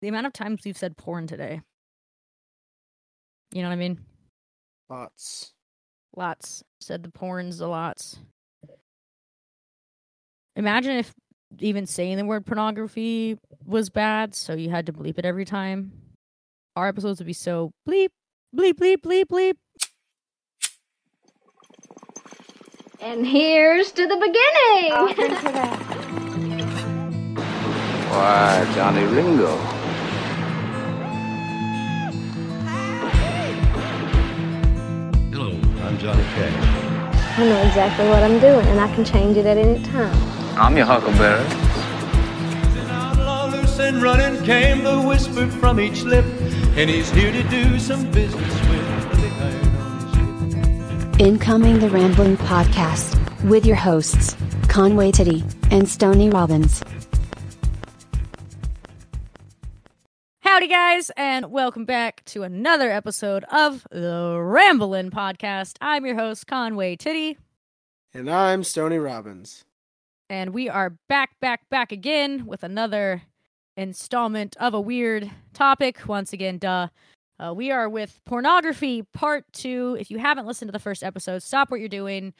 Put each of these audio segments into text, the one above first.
the amount of times we've said porn today. You know what I mean? Lots. Lots. Said the porns a lots. Imagine if even saying the word pornography was bad, so you had to bleep it every time. Our episodes would be so bleep, bleep, bleep, bleep, bleep. And here's to the beginning. Why, Johnny Ringo. Johnny Cash. I know exactly what I'm doing, and I can change it at any time. I'm your huckleberry. An outlaw loose and running came the whisper from each lip, and he's here to do some business with the big iron on his hip. Incoming the Ramblin' Podcast, with your hosts, Conway Titty, and Stoney Robbins. Howdy, guys, and welcome back to another episode of the Ramblin' Podcast. I'm your host, Conway Titty, And I'm Stoney Robbins. and we are back, back, back again with another installment of a weird topic. Once again, duh. Uh, we are with pornography part two. If you haven't listened to the first episode, stop what you're doing,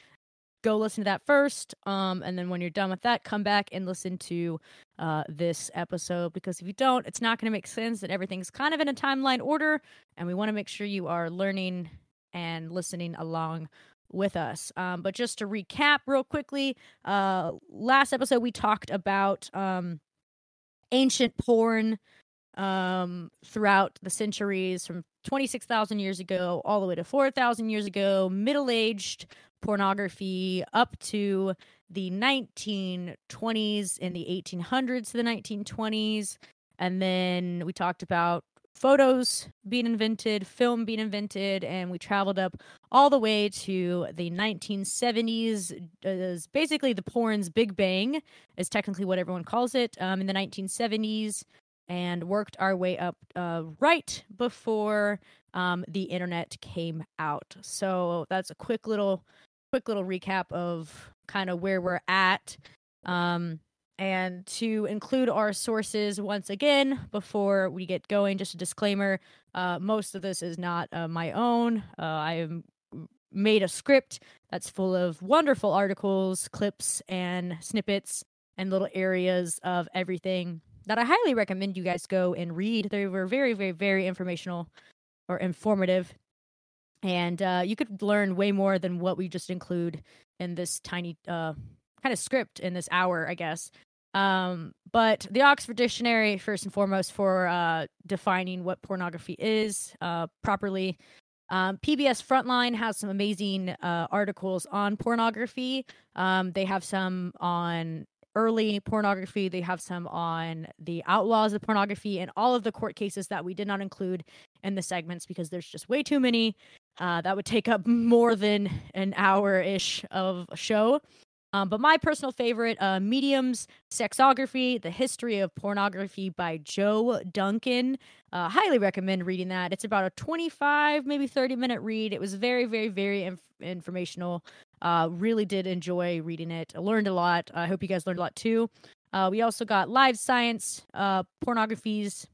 go listen to that first. Um, and then when you're done with that, come back and listen to uh, this episode because if you don't, it's not going to make sense that everything's kind of in a timeline order, and we want to make sure you are learning and listening along with us. Um, but just to recap real quickly, uh, last episode we talked about um, ancient porn um, throughout the centuries from 26,000 years ago all the way to 4,000 years ago, middle aged pornography up to the 1920s in the 1800s to the 1920s. And then we talked about photos being invented, film being invented, and we traveled up all the way to the 1970s. Is basically the porn's Big Bang, is technically what everyone calls it, um, in the 1970s, and worked our way up uh, right before um, the internet came out. So that's a quick little, quick little recap of kind of where we're at. Um, and to include our sources once again before we get going, just a disclaimer: uh, most of this is not uh, my own. Uh, I made a script that's full of wonderful articles, clips, and snippets, and little areas of everything that I highly recommend you guys go and read. They were very, very, very informational or informative, and uh, you could learn way more than what we just include in this tiny uh, kind of script in this hour, I guess. Um, but the Oxford Dictionary, first and foremost, for uh, defining what pornography is uh, properly. Um, PBS Frontline has some amazing uh, articles on pornography. Um, they have some on early pornography. They have some on the outlaws of pornography and all of the court cases that we did not include in the segments because there's just way too many. Uh, that would take up more than an hour ish of a show. Um, but my personal favorite, uh, Mediums, Sexography, The History of Pornography by Joe Duncan. Uh, highly recommend reading that. It's about a 25, maybe 30 minute read. It was very, very, very inf- informational. Uh, really did enjoy reading it. I learned a lot. I hope you guys learned a lot too. Uh, we also got Live Science, uh, Pornography's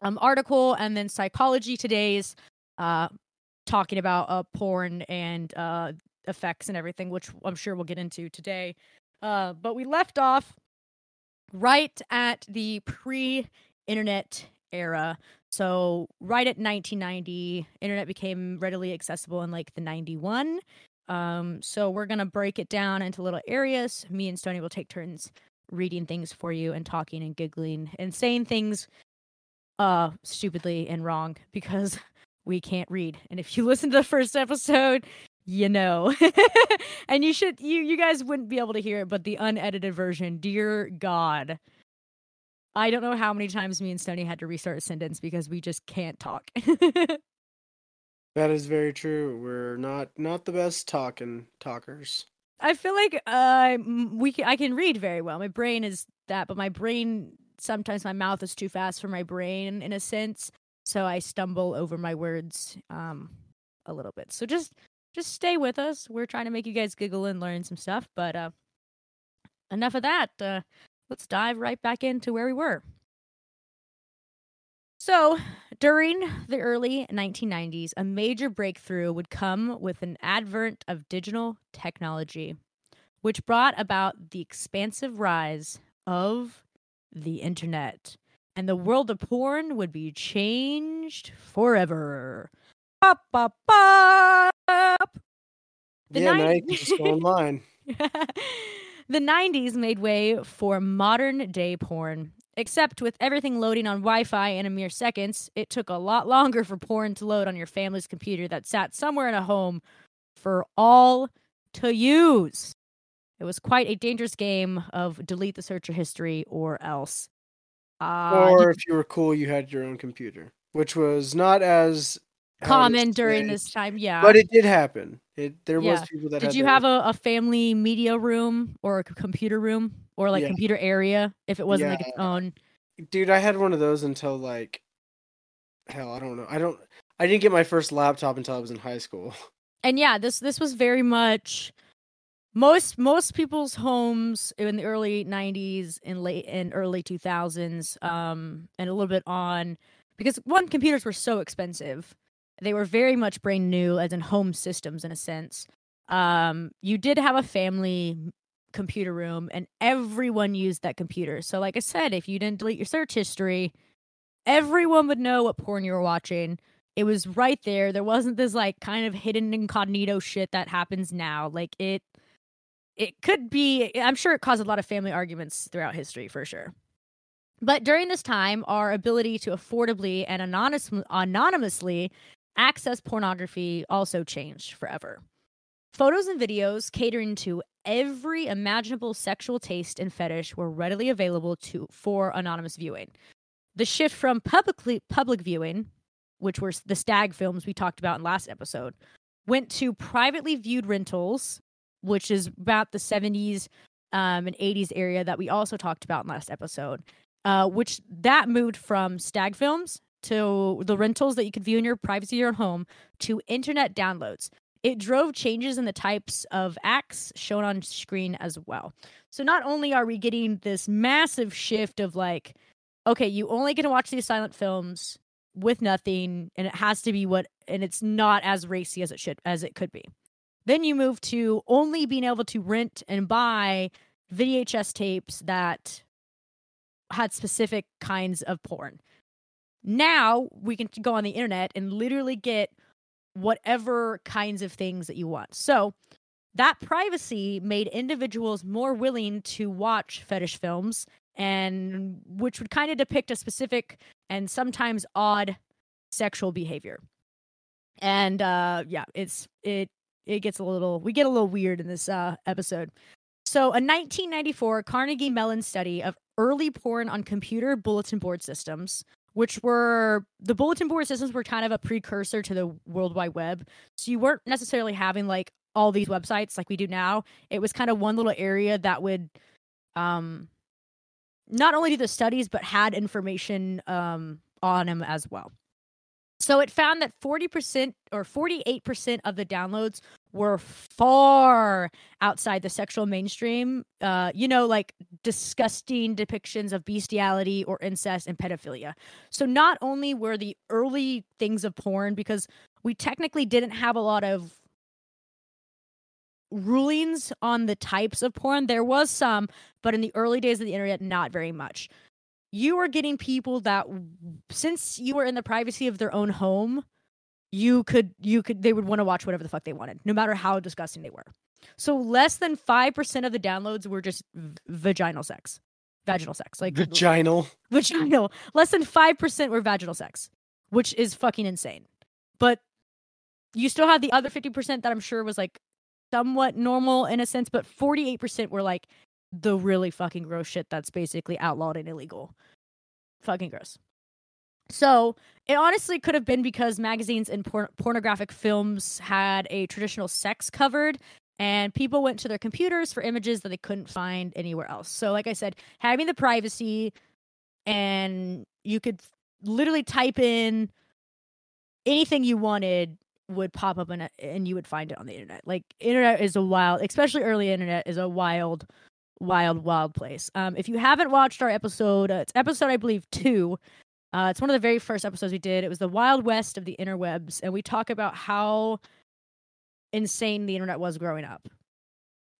um, article, and then Psychology Today's uh, talking about uh, porn and uh, effects and everything, which I'm sure we'll get into today. Uh, but we left off right at the pre internet era. So, right at 1990, internet became readily accessible in like the 91. Um, so, we're going to break it down into little areas. Me and Stoney will take turns reading things for you and talking and giggling and saying things uh stupidly and wrong because we can't read. And if you listen to the first episode, you know and you should you you guys wouldn't be able to hear it but the unedited version dear god i don't know how many times me and stoney had to restart a sentence because we just can't talk That is very true. We're not not the best talking talkers. i feel like uh we can, i can read very well my brain is that but my brain sometimes my mouth is too fast for my brain in a sense so i stumble over my words um a little bit. So just just stay with us. We're trying to make you guys giggle and learn some stuff but uh enough of that uh let's dive right back into where we were. So, during the early 1990s, a major breakthrough would come with an advent of digital technology, which brought about the expansive rise of the internet. And the world of porn would be changed forever. Bop, bop, bop. The yeah, now just go online. the 90s made way for modern day porn. Except with everything loading on Wi Fi in a mere seconds, it took a lot longer for porn to load on your family's computer that sat somewhere in a home for all to use. It was quite a dangerous game of delete the searcher history or else. Uh, or if you were cool, you had your own computer, which was not as how it is common during this time, yeah. But it did happen. It there Yeah. was people that Did you have a, a family media room or a computer room or like Yeah. computer area if it wasn't like its own? dude? I had one of those until like hell. I don't know. I don't. I didn't get my first laptop until I was in high school. and yeah this this was very much most most people's homes in the early 90s and late and early 2000s um and a little bit on because one computers were so expensive they were very much brand new as in home systems in a sense um you did have a family computer room and everyone used that computer so like i said if you didn't delete your search history everyone would know what porn you were watching it was right there. There wasn't this like kind of hidden incognito shit that happens now. Like it it could be I'm sure it caused a lot of family arguments throughout history for sure. But during this time, our ability to affordably and anonymous, anonymously access pornography also changed forever. Photos and videos catering to every imaginable sexual taste and fetish were readily available to for anonymous viewing. The shift from publicly public viewing which were the stag films we talked about in last episode, went to privately viewed rentals, which is about the 70s um, and 80s area that we also talked about in last episode, uh, which that moved from stag films to the rentals that you could view in your privacy your home to internet downloads. It drove changes in the types of acts shown on screen as well. So not only are we getting this massive shift of like, okay, you only get to watch these silent films with nothing and it has to be what and it's not as racy as it should as it could be then you move to only being able to rent and buy vhs tapes that had specific kinds of porn now we can go on the internet and literally get whatever kinds of things that you want so that privacy made individuals more willing to watch fetish films and which would kind of depict a specific and sometimes odd sexual behavior. And uh yeah, it's it it gets a little we get a little weird in this uh episode. So, a 1994 Carnegie Mellon study of early porn on computer bulletin board systems, which were the bulletin board systems were kind of a precursor to the World Wide Web. So, you weren't necessarily having like all these websites like we do now. It was kind of one little area that would um not only do the studies but had information um, on them as well. So it found that 40% or 48% of the downloads were far outside the sexual mainstream. Uh, you know, like disgusting depictions of bestiality or incest and pedophilia. So not only were the early things of porn, because we technically didn't have a lot of rulings on the types of porn. There was some, but in the early days of the internet, not very much. You were getting people that, since you were in the privacy of their own home, you could you could they would want to watch whatever the fuck they wanted, no matter how disgusting they were. So less than five percent of the downloads were just v- vaginal sex, vaginal sex, like Vaginal. vaginal. Less than 5% were vaginal sex, which is fucking insane. But you still have the other 50% that I'm sure was like somewhat normal in a sense, but 48% were like the really fucking gross shit that's basically outlawed and illegal. Fucking gross. So it honestly could have been because magazines and por- pornographic films had a traditional sex covered, and people went to their computers for images that they couldn't find anywhere else. So, like I said, having the privacy and you could literally type in anything you wanted would pop up in a, and you would find it on the internet. Like internet is a wild, especially early internet is a wild, wild, wild place. Um, if you haven't watched our episode, uh, it's episode I believe two Uh, it's one of the very first episodes we did. It was the Wild West of the interwebs, and we talk about how insane the internet was growing up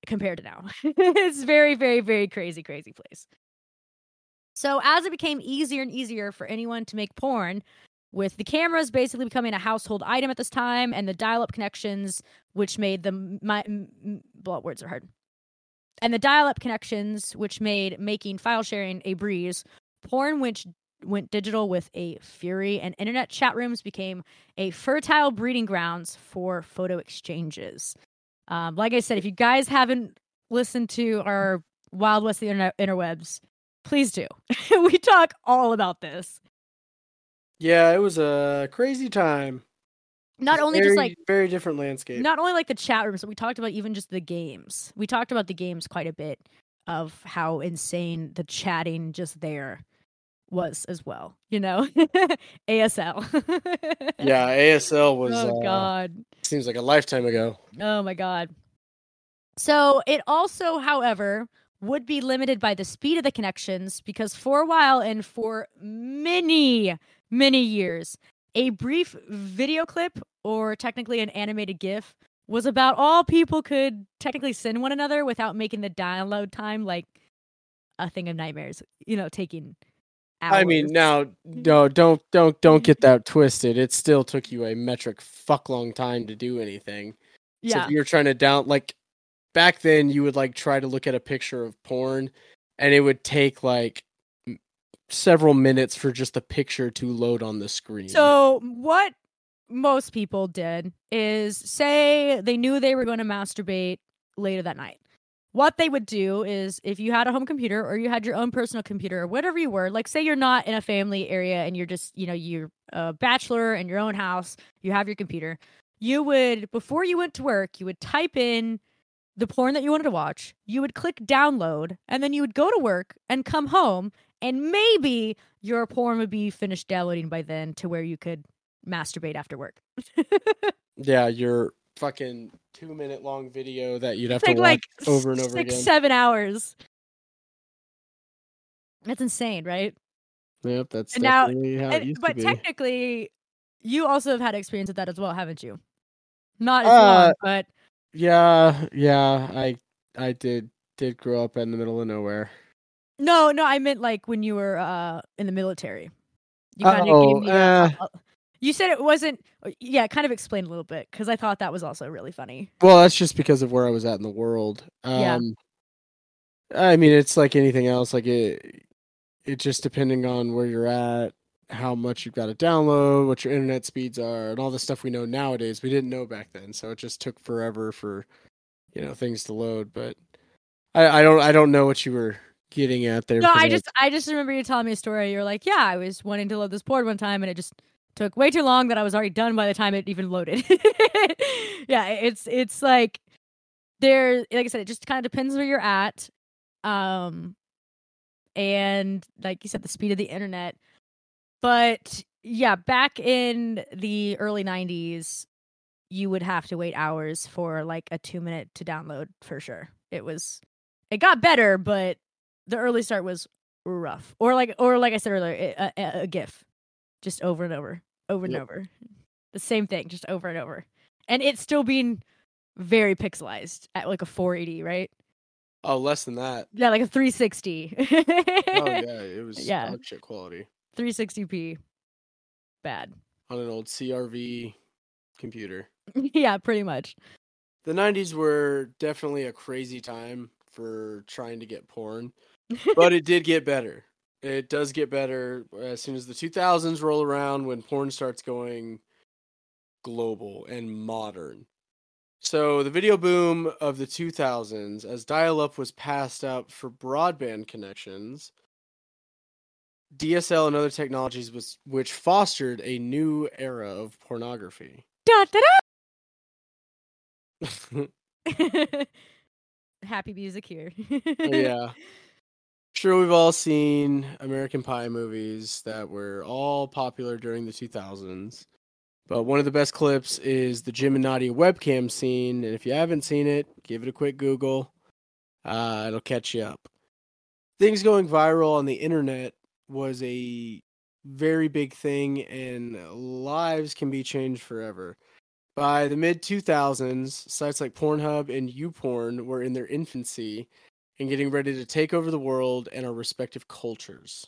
compared to now. it's very, very, very crazy, crazy place. So as it became easier and easier for anyone to make porn, with the cameras basically becoming a household item at this time, and the dial-up connections, which made the my blah, words are hard, and the dial-up connections, which made making file sharing a breeze, porn which went digital with a fury, and internet chat rooms became a fertile breeding grounds for photo exchanges. Um, like I said, if you guys haven't listened to our Wild West the internet, interwebs, please do. we talk all about this. Yeah, it was a crazy time. Not It's only very, just like very different landscape. not only like the chat rooms, but we talked about even just the games. We talked about the games quite a bit of how insane the chatting just there was as well. You know, ASL. yeah, ASL was. oh uh, God. Seems like a lifetime ago. Oh my god. So it also, however, would be limited by the speed of the connections because for a while and for many, many years, a brief video clip or technically an animated GIF was about all people could technically send one another without making the download time like a thing of nightmares, you know, taking hours. I mean, now, mm-hmm. no, don't, don't, don't get mm-hmm. that twisted. It still took you a metric fuck long time to do anything. So yeah. if you're trying to down, like back then, you would like try to look at a picture of porn, and it would take like several minutes for just a picture to load on the screen. So what most people did is say they knew they were going to masturbate later that night. What they would do is if you had a home computer or you had your own personal computer or whatever you were, like say you're not in a family area and you're just, you know, you're a bachelor in your own house, you have your computer, you would before you went to work, you would type in the porn that you wanted to watch, you would click download, and then you would go to work and come home, and maybe your porn would be finished downloading by then to where you could masturbate after work. yeah, your fucking two minute long video that you'd have to Take watch like over and over six, again. seven hours. That's insane, right? Yep, that's And now- And- but technically, you also have had experience with that as well, haven't you? Not as Uh, long, but Yeah, yeah, I I did did grow up in the middle of nowhere. No, no, I meant like when you were uh in the military. You Oh, kind of gave me uh. a- a- You said it wasn't. uh, Yeah, kind of explain a little bit because I thought that was also really funny. Well, that's just because of where I was at in the world. Um, Yeah. I mean, it's like anything else. Like it, it just depending on where you're at, how much you've got to download, what your internet speeds are, and all the stuff we know nowadays. We didn't know back then, so it just took forever for, you know, things to load. But I, I don't, I don't know what you were getting out there. No, I just I just remember you telling me a story. You're like, yeah, I was wanting to load this board one time, and it just took way too long that I was already done by the time it even loaded. yeah, it's it's like there, like I said, it just kind of depends where you're at, um, and like you said, the speed of the internet. But yeah, back in the early '90s, you would have to wait hours for like a two minute to download for sure. It was, it got better, but the early start was rough or like or like i said earlier a, a, a gif just over and over over and Yep. over the same thing just over and over and it's still being very pixelized at like a 480 right oh, less than that. yeah like a 360 Oh yeah, it was Yeah. shit quality 360p bad on an old CRV computer. yeah pretty much The 90s were definitely a crazy time for trying to get porn, but it did get better. It does get better as soon as the 2000s roll around when porn starts going global and modern. So, the video boom of the 2000s, as dial up was passed up for broadband connections, DSL and other technologies was which fostered a new era of pornography. da, da, da. happy music here yeah. Sure, we've all seen American Pie movies that were all popular during the 2000s. But one of the best clips is the Jim and Nadia webcam scene. And if you haven't seen it, give it a quick Google. Uh, it'll catch you up. Things going viral on the internet was a very big thing, and lives can be changed forever. By the mid 2000s, sites like Pornhub and YouPorn were in their infancy and getting ready to take over the world and our respective cultures.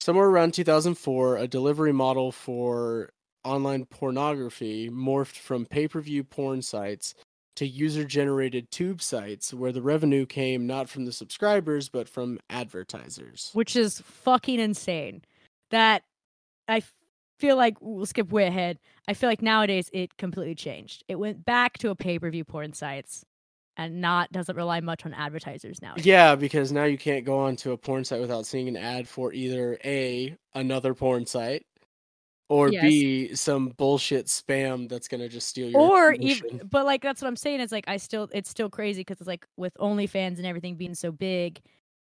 Somewhere around 2004, a delivery model for online pornography morphed from pay per view porn sites to user generated tube sites where the revenue came not from the subscribers but from advertisers. which is fucking insane. That I feel like we'll skip way ahead. I feel like nowadays it completely changed. It went back to a pay per view porn sites, and not doesn't rely much on advertisers now. Yeah, because now you can't go onto a porn site without seeing an ad for either A, another porn site, or Yes. B, some bullshit spam that's going to just steal your Or even, but like that's what I'm saying. It's like I still, it's still crazy because it's like with OnlyFans and everything being so big,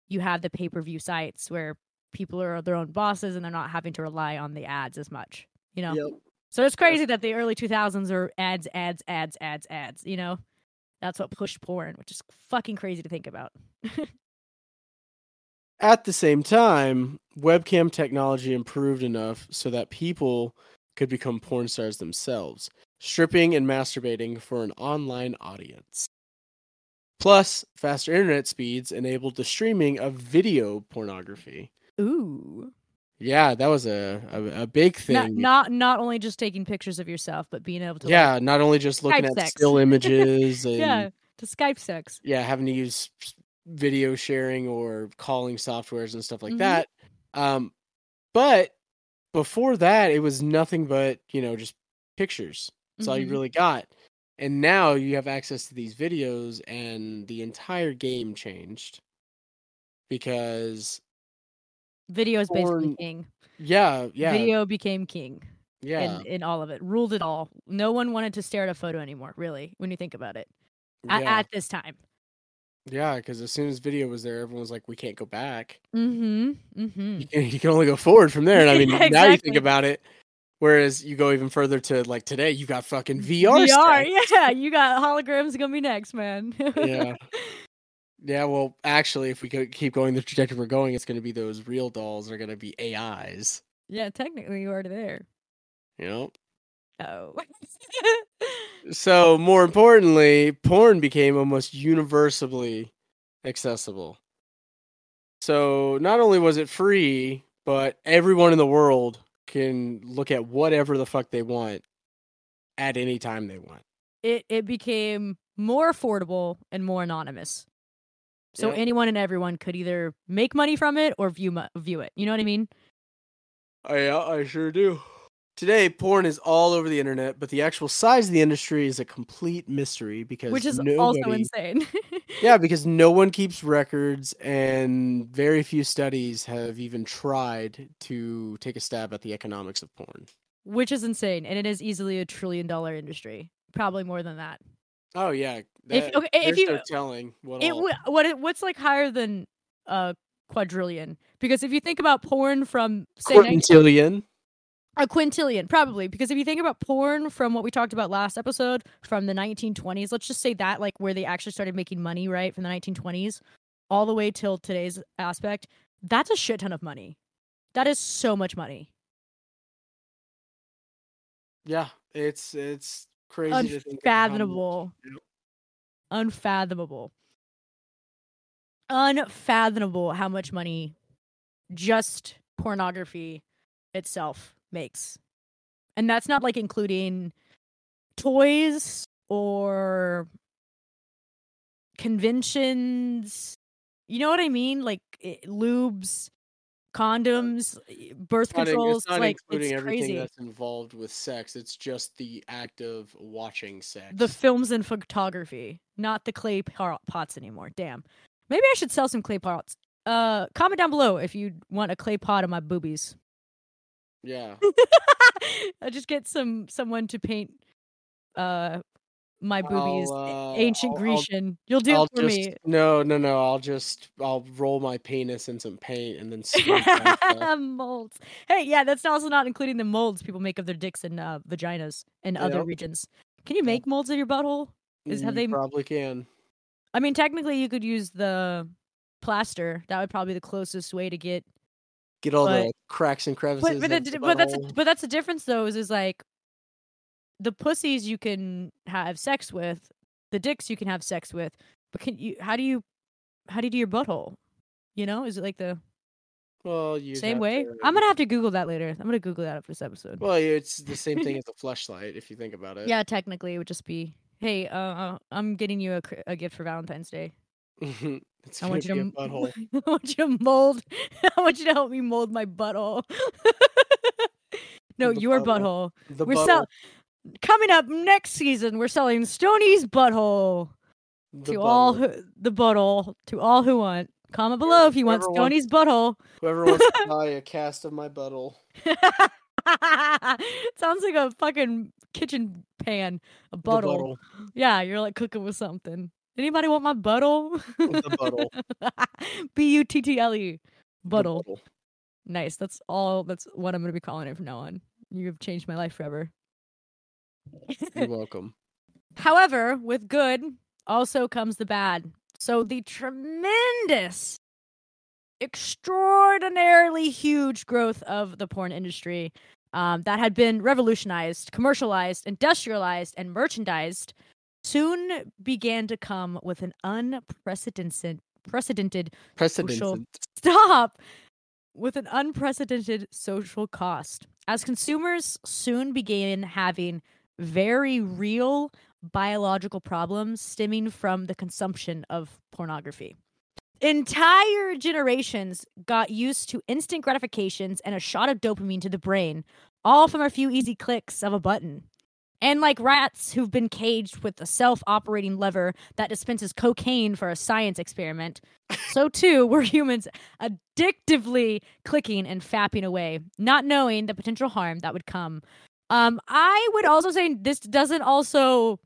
you have the pay per view sites where people are their own bosses and they're not having to rely on the ads as much. You know. Yep. So it's crazy that the early 2000s are ads, ads, ads, ads, ads. You know, that's what pushed porn, which is fucking crazy to think about. At the same time, webcam technology improved enough so that people could become porn stars themselves, stripping and masturbating for an online audience. Plus, faster internet speeds enabled the streaming of video pornography. Ooh, Yeah, that was a, a, a big thing. not not not only just taking pictures of yourself, but being able to like, yeah, not only just looking Skype at sex. still images and yeah, to Skype sex. yeah, having to use video sharing or calling softwares and stuff like Mhm. that. Um, but before that, it was nothing but you know just pictures. That's all you Mhm. really got. And now you have access to these videos, and the entire game changed because Video is basically king. yeah, yeah, Video became king yeah, in, in all of it. Ruled it all. No one wanted to stare at a photo anymore, really, when you think about it. At, yeah, at this time. yeah. Because as soon as video was there, everyone was like, "We can't go back." Mm-hmm. Mm-hmm. you can, you can only go forward from there. And I mean, Yeah, now you think about it. Whereas you go even further to like today, you got fucking VR. VR, stacks. yeah. You got holograms gonna be next, man. Yeah. Yeah, well, actually, if we keep going the trajectory we're going, it's going to be those real dolls are going to be AIs. yeah, technically you already there. You know. Oh. So more importantly, porn became almost universally accessible. So not only was it free, but everyone in the world can look at whatever the fuck they want at any time they want. it it became more affordable and more anonymous. So Yeah. anyone and everyone could either make money from it or view mu- view it. You know what I mean? Oh, yeah, I sure do. Today, porn is all over the internet, but the actual size of the industry is a complete mystery because Which is nobody, also insane. yeah, because no one keeps records, and very few studies have even tried to take a stab at the economics of porn. Which is insane, and it is easily a trillion dollar industry. Probably more than that. Oh yeah, If- that- okay, if you- no telling what It all. what it, what's like higher than a quadrillion? Because if you think about porn from say 19 Quintillion. a quintillion probably because if you think about porn from what we talked about last episode from the 1920s let's just say that like where they actually started making money right from the 1920s all the way till today's aspect that's a shit ton of money that is so much money Yeah, it's it's crazy to think of how much- unfathomable. Unfathomable how much money just pornography itself makes. And that's not like including toys or conventions. You know what i mean? Like eh, lubes condoms birth not, controls it's not like including it's everything crazy that's involved with sex. It's just the act of watching sex. the films and photography, not the clay pots anymore. Damn. Maybe I should sell some clay pots. Uh, comment down below if you want a clay pot of my boobies. yeah. I'll just get some someone to paint uh my boobies uh, ancient I'll- I'll- Grecian. You'll do I'll it for just me. no, no, no. I'll just I'll roll my penis in some paint and then smoke molds. Hey, yeah, that's also not including the molds people make of their dicks and uh, vaginas in other regions. Can you make molds of your butthole? Is- have You they- probably can. I mean, technically, you could use the plaster. That would probably be the closest way to get Get all But- the cracks and crevices. But but, the but that's a, but that's the difference though is, is like the pussies you can have sex with, the dicks you can have sex with, but can you how do you how do you do your butthole? You know, is it like the well, you same way? I'm gonna have to Google that later. I'm gonna Google that after this episode. Well, it's the same thing as a flashlight if you think about it. yeah, technically it would just be, hey, uh, uh, I'm getting you a, a gift for Valentine's Day. it's I want you to butthole. I want you to mold. I want you to help me mold my butthole. no, The your butthole. butthole. The we're butthole. sell- coming up next season. We're selling Stoney's butthole the to all who the butthole to all who want. Comment below if you want whoever wants- Stoney's butthole. Whoever wants to buy a cast of my butthole. Sounds like a fucking kitchen pan. A butthole. butthole. Yeah, you're like cooking with something. Anybody want my butthole? Butthole. B U T T L E. Butthole. Nice. That's all. That's what I'm gonna be calling it from now on. You've changed my life forever. You're welcome. However, with good also comes the bad. So the tremendous, extraordinarily huge growth of the porn industry um, that had been revolutionized, commercialized, industrialized, and merchandised soon began to come with an unprecedented, precedented Precedent. stop with an unprecedented social cost as consumers soon began having very real biological problems stemming from the consumption of pornography. Entire generations got used to instant gratifications and a shot of dopamine to the brain, all from a few easy clicks of a button. And like rats who've been caged with a self operating lever that dispenses cocaine for a science experiment, so too were humans addictively clicking and fapping away, not knowing the potential harm that would come. Um, I would also say this doesn't also.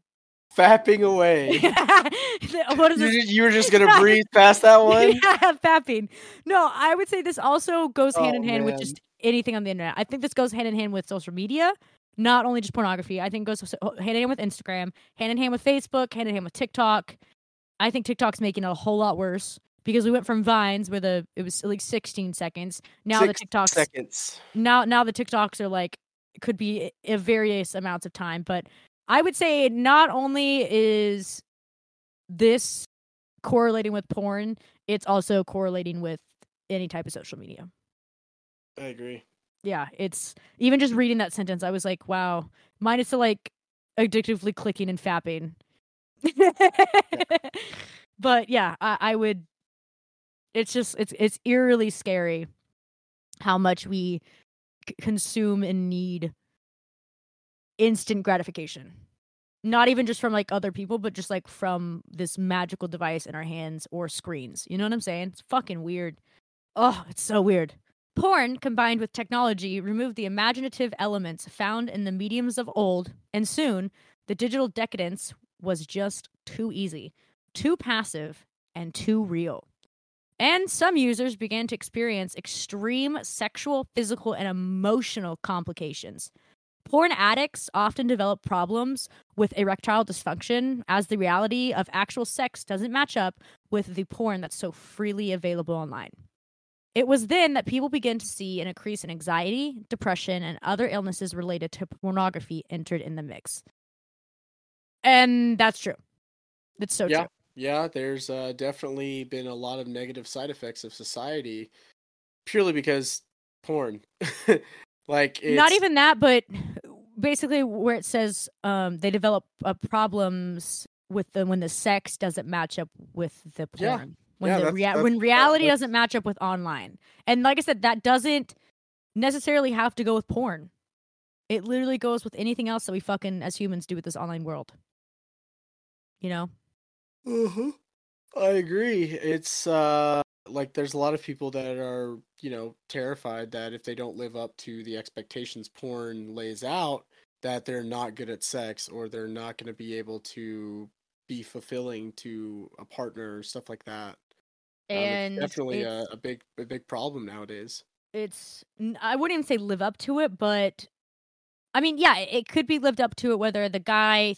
Fapping away. what is you, this? you were just gonna breathe past that one. yeah, fapping. No, I would say this also goes hand Oh, in hand with just anything on the internet. I think this goes hand in hand with social media, not only just pornography. I think it goes hand in hand with Instagram, hand in hand with Facebook, hand in hand with TikTok. I think TikTok's making it a whole lot worse because we went from Vines where the it was like 16 seconds. Now Six the TikToks seconds. now now the TikToks are like could be a various amounts of time, but I would say not only is this correlating with porn, it's also correlating with any type of social media. I agree. Yeah, it's even just reading that sentence, I was like, wow, minus the like addictively clicking and fapping. but yeah, I, I would. It's just it's it's eerily scary how much we consume and need instant gratification. Not even just from like other people, but just like from this magical device in our hands or screens. You know what I'm saying? It's fucking weird. Oh, it's so weird. Porn, combined with technology, removed the imaginative elements found in the mediums of old, and soon the digital decadence was just too easy, too passive, and too real. And some users began to experience extreme sexual, physical, and emotional complications. Porn addicts often develop problems with erectile dysfunction as the reality of actual sex doesn't match up with the porn that's so freely available online. It was then that people began to see an increase in anxiety, depression, and other illnesses related to pornography entered in the mix. And that's true. It's so Yeah. true. Yeah, there's uh, definitely been a lot of negative side effects of society purely because porn. like Not even that, but basically where it says um, they develop uh, problems with the when the sex doesn't match up with the porn. Yeah. When Yeah, the that's- rea- that's- when reality that's- doesn't match up with online. And like I said, that doesn't necessarily have to go with porn. It literally goes with anything else that we fucking as humans do with this online world. You know? Mhm. I agree. It's uh like there's a lot of people that are, you know, terrified that if they don't live up to the expectations porn lays out, that they're not good at sex or they're not going to be able to be fulfilling to a partner or stuff like that. Um, it's And definitely a, a big a big problem nowadays. it's I wouldn't even say live up to it, but I mean, yeah, it it could be lived up to it whether the guy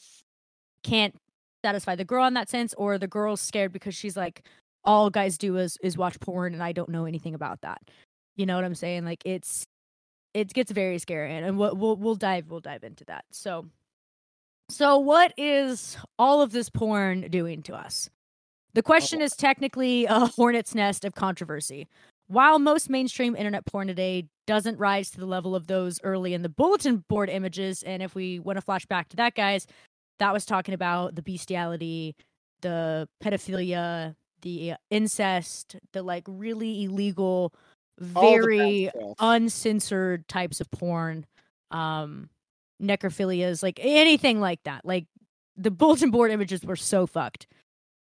can't satisfy the girl in that sense or the girl's scared because she's like all guys do is is watch porn and I don't know anything about that. You know what I'm saying? Like it's it gets very scary and we'll we'll, we'll dive we'll dive into that. So so what is all of this porn doing to us? The oh, question is technically a hornet's nest of controversy. While most mainstream internet porn today doesn't rise to the level of those early in the bulletin board images, and if we want to flash back to that, guys, that was talking about the bestiality, the pedophilia, the incest, the like really illegal, All the bad very uncensored types of porn, um, necrophilias, like anything like that. Like the bulletin board images were so fucked.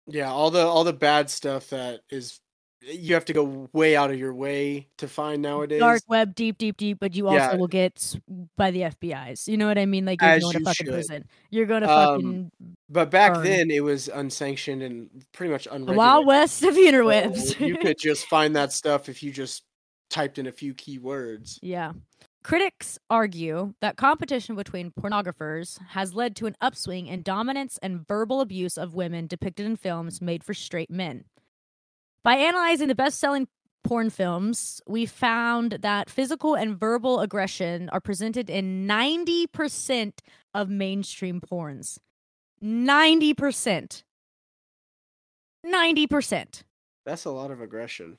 Yeah, all the all the bad stuff that is you have to go way out of your way to find nowadays. Dark web, deep, deep, deep, but you also Yeah. will get by the FBI's. You know what I mean? Like you're As going to you fucking should. prison. You're going to Um, fucking But back burn. then it was unsanctioned and pretty much the unregulated. wild west of so interwebs. you could just find that stuff if you just typed in a few keywords. Yeah. Critics argue that competition between pornographers has led to an upswing in dominance and verbal abuse of women depicted in films made for straight men. By analyzing the best selling porn films, we found that physical and verbal aggression are presented in 90% of mainstream porns. 90%. 90%. That's a lot of aggression.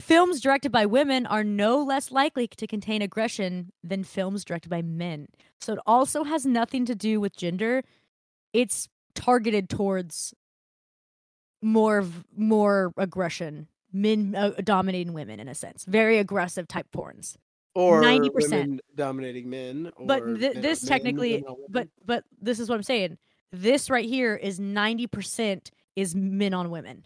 Films directed by women are no less likely to contain aggression than films directed by men. So it also has nothing to do with gender. It's targeted towards more more aggression, men uh, dominating women in a sense. Very aggressive type porns. Or 90%. women dominating men. But th- men- this men technically but but this is what I'm saying. This right here is 90% is men on women.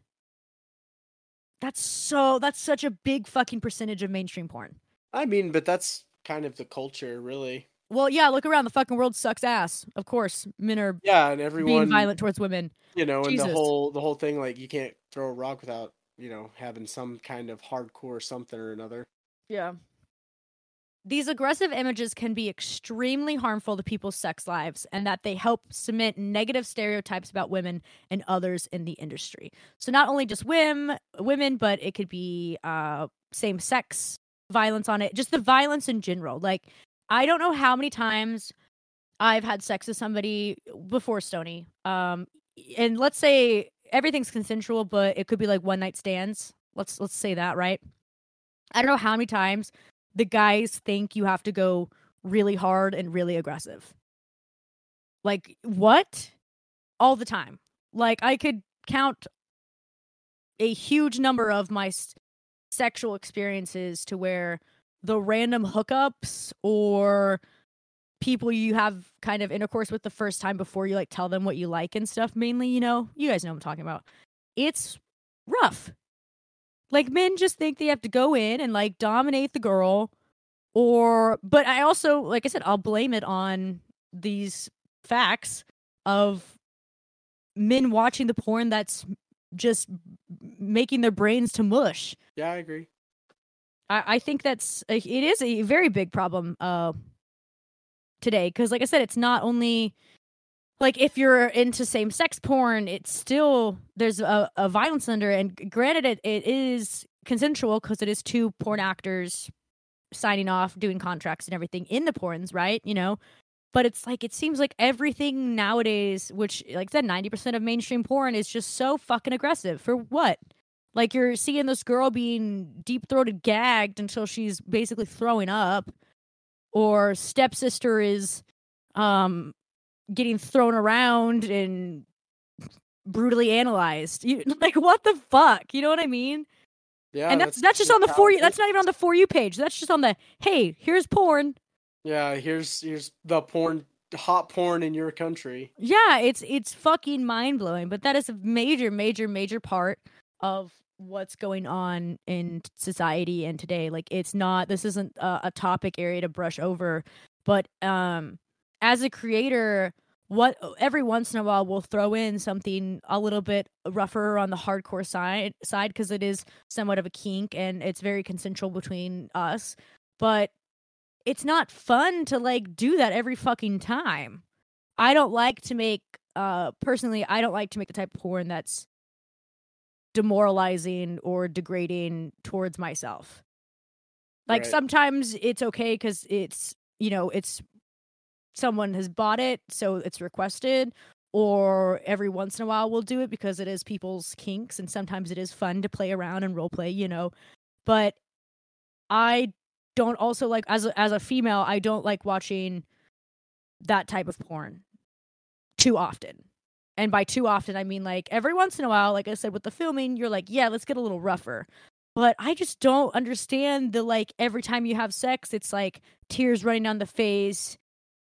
That's so that's such a big fucking percentage of mainstream porn. I mean, but that's kind of the culture, really. Well, yeah, look around. The fucking world sucks ass. Of course, men are Yeah, and everyone being violent towards women. you know, and the whole the whole thing like you can't throw a rock without, you know, having some kind of hardcore something or another. Yeah. These aggressive images can be extremely harmful to people's sex lives and that they help cement negative stereotypes about women and others in the industry. So not only just women, women, but it could be uh same sex violence on it, just the violence in general. Like I don't know how many times I've had sex with somebody before Stoney. Um and let's say everything's consensual, but it could be like one night stands. Let's let's say that, right? I don't know how many times the guys think you have to go really hard and really aggressive. Like what? All the time. Like I could count a huge number of my sexual experiences to where the random hookups or people you have kind of intercourse with the first time before you like tell them what you like and stuff mainly, you know. You guys know what I'm talking about. It's rough. Like men just think they have to go in and like dominate the girl or but I also like I said I'll blame it on these facts of men watching the porn that's just making their brains to mush. Yeah, I agree. I, I think that's a, it is a very big problem uh today because like I said it's not only like if you're into same sex porn it's still there's a, a violence under and granted it, it is consensual because it is two porn actors signing off doing contracts and everything in the porns right you know? But it's like it seems like everything nowadays which like I said 90% of mainstream porn is just so fucking aggressive. For what like you're seeing this girl being deep throated gagged until she's basically throwing up or stepsister is um getting thrown around and brutally analyzed. You like what the fuck? You know what i mean? Yeah, and that's that's just on the for you that's not even on the for you page. That's just on the hey here's porn. Yeah, here's here's the porn hot porn in your country. yeah it's it's fucking mind-blowing but that is a major major major part of what's going on in society and today like it's not this isn't a, a topic area to brush over but um as a creator what every once in a while we'll throw in something a little bit rougher on the hardcore side side because it is somewhat of a kink and it's very consensual between us but it's not fun to like do that every fucking time. I don't like to make uh personally i don't like to make the type of porn that's demoralizing or degrading towards myself Like Right. sometimes it's okay because it's you know it's someone has bought it, so it's requested. Or every once in a while we'll do it because it is people's kinks, and sometimes it is fun to play around and role play, you know. But I don't also like as a, as a female, I don't like watching that type of porn too often. And by too often, I mean like every once in a while, like I said with the filming, you're like, yeah, let's get a little rougher. But I just don't understand the like every time you have sex, it's like tears running down the face,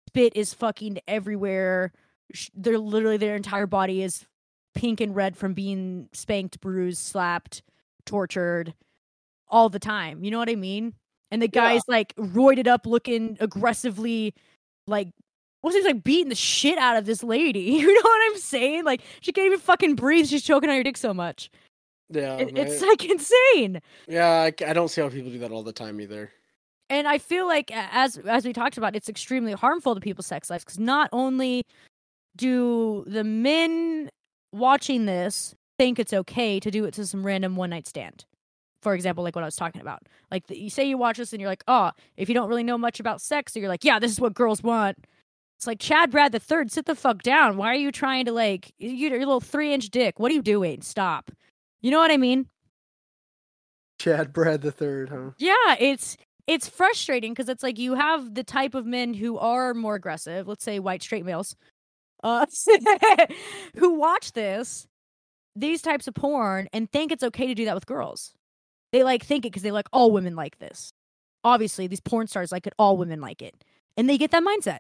spit is fucking everywhere. They're literally their entire body is pink and red from being spanked, bruised, slapped, tortured all the time. You know what I mean? And the Yeah. guy's like roided up, looking aggressively, like he like beating the shit out of this lady? You know what I'm saying? Like she can't even fucking breathe. She's choking on your dick so much. Yeah, It- it's like insane. yeah. I, I don't see how people do that all the time either. And I feel like as as we talked about, it's extremely harmful to people's sex lives because not only do the men watching this think it's okay to do it to some random one night stand. For example, like what I was talking about. Like the, you say you watch this and you're like, oh, if you don't really know much about sex, so you're like, yeah, this is what girls want. It's like Chad Brad the third, sit the fuck down. Why are you trying to like you, your little three inch dick? What are you doing? Stop. You know what I mean? Chad Brad the third, huh? Yeah, it's it's frustrating because it's like you have the type of men who are more aggressive, let's say white straight males, uh, who watch this, these types of porn, and think it's okay to do that with girls. They like think it because they like all women like this. Obviously, these porn stars like it, all women like it, and they get that mindset.